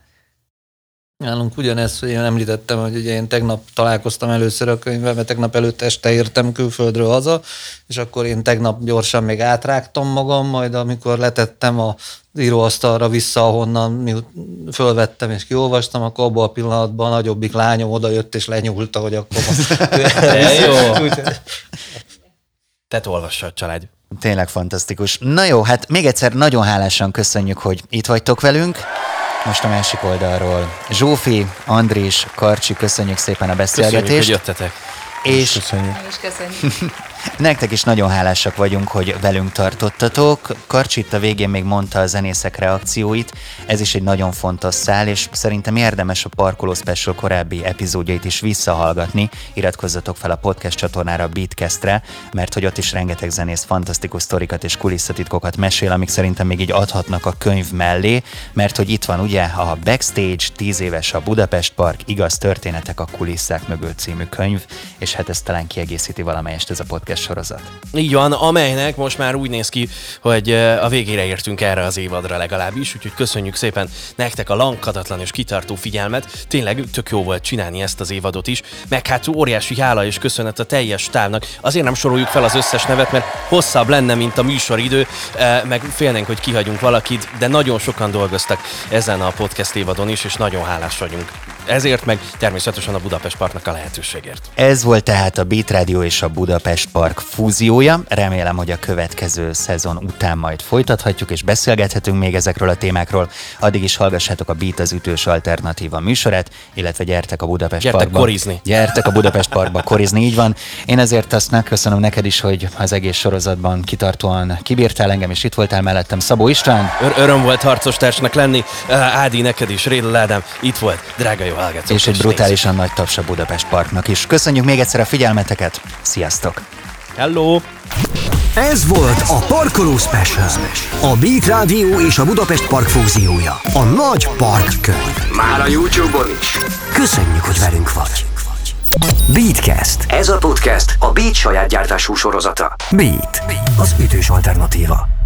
Nálunk ugyanez, hogy én említettem, hogy ugye én tegnap találkoztam először a könyvvel, mert tegnap előtt este értem külföldről haza, és akkor én tegnap gyorsan még átrágtam magam, majd amikor letettem a íróasztalra vissza, ahonnan fölvettem és kiolvastam, akkor abban a pillanatban a nagyobbik lányom oda jött és lenyúlta, hogy akkor... jó! Te olvassa a család. Tényleg fantasztikus. Na jó, hát még egyszer nagyon hálásan köszönjük, hogy itt vagytok velünk. Most a másik oldalról. Zsófi, Andris, Karcsi, köszönjük szépen a beszélgetést. Köszönjük, hogy jöttetek. És, köszönjük. és köszönjük. Nektek is nagyon hálásak vagyunk, hogy velünk tartottatok. Karcsit a végén még mondta a zenészek reakcióit, ez is egy nagyon fontos szál, és szerintem érdemes a Parkoló Special korábbi epizódjait is visszahallgatni. Iratkozzatok fel a podcast csatornára, a Beatcastre, mert hogy ott is rengeteg zenész fantasztikus sztorikat és kulisszatitkokat mesél, amik szerintem még így adhatnak a könyv mellé, mert hogy itt van ugye a Backstage, 10 éves a Budapest Park, igaz történetek a kulisszák mögött című könyv, és hát ez talán kiegészíti valamelyest ez a podcast podcast sorozat. Így van, amelynek most már úgy néz ki, hogy a végére értünk erre az évadra legalábbis, úgyhogy köszönjük szépen nektek a lankadatlan és kitartó figyelmet. Tényleg tök jó volt csinálni ezt az évadot is, meg hát óriási hála és köszönet a teljes távnak. Azért nem soroljuk fel az összes nevet, mert hosszabb lenne, mint a műsoridő, meg félnénk, hogy kihagyunk valakit, de nagyon sokan dolgoztak ezen a podcast évadon is, és nagyon hálás vagyunk ezért, meg természetesen a Budapest Parknak a lehetőségért. Ez volt tehát a Beat Radio és a Budapest Park fúziója. Remélem, hogy a következő szezon után majd folytathatjuk és beszélgethetünk még ezekről a témákról. Addig is hallgassátok a Beat az ütős alternatíva műsorát, illetve gyertek a Budapest gyertek Parkba. korizni. Gyertek a Budapest Parkba korizni, így van. Én ezért azt megköszönöm neked is, hogy az egész sorozatban kitartóan kibírtál engem, és itt voltál mellettem. Szabó István. Ör- öröm volt harcostársnak lenni. Ádi, neked is, Rédl Ádám, itt volt. Drága jó hallgatók. És egy brutálisan nagy taps a Budapest Parknak is. Köszönjük még egyszer a figyelmeteket. Sziasztok! Hello! Ez volt a Parkoló Special. A Beat Rádió és a Budapest Park fúziója. A nagy park könyv. Már a YouTube-on is. Köszönjük, hogy velünk vagy. Beatcast. Ez a podcast a Beat saját gyártású sorozata. Beat. Az ütős alternatíva.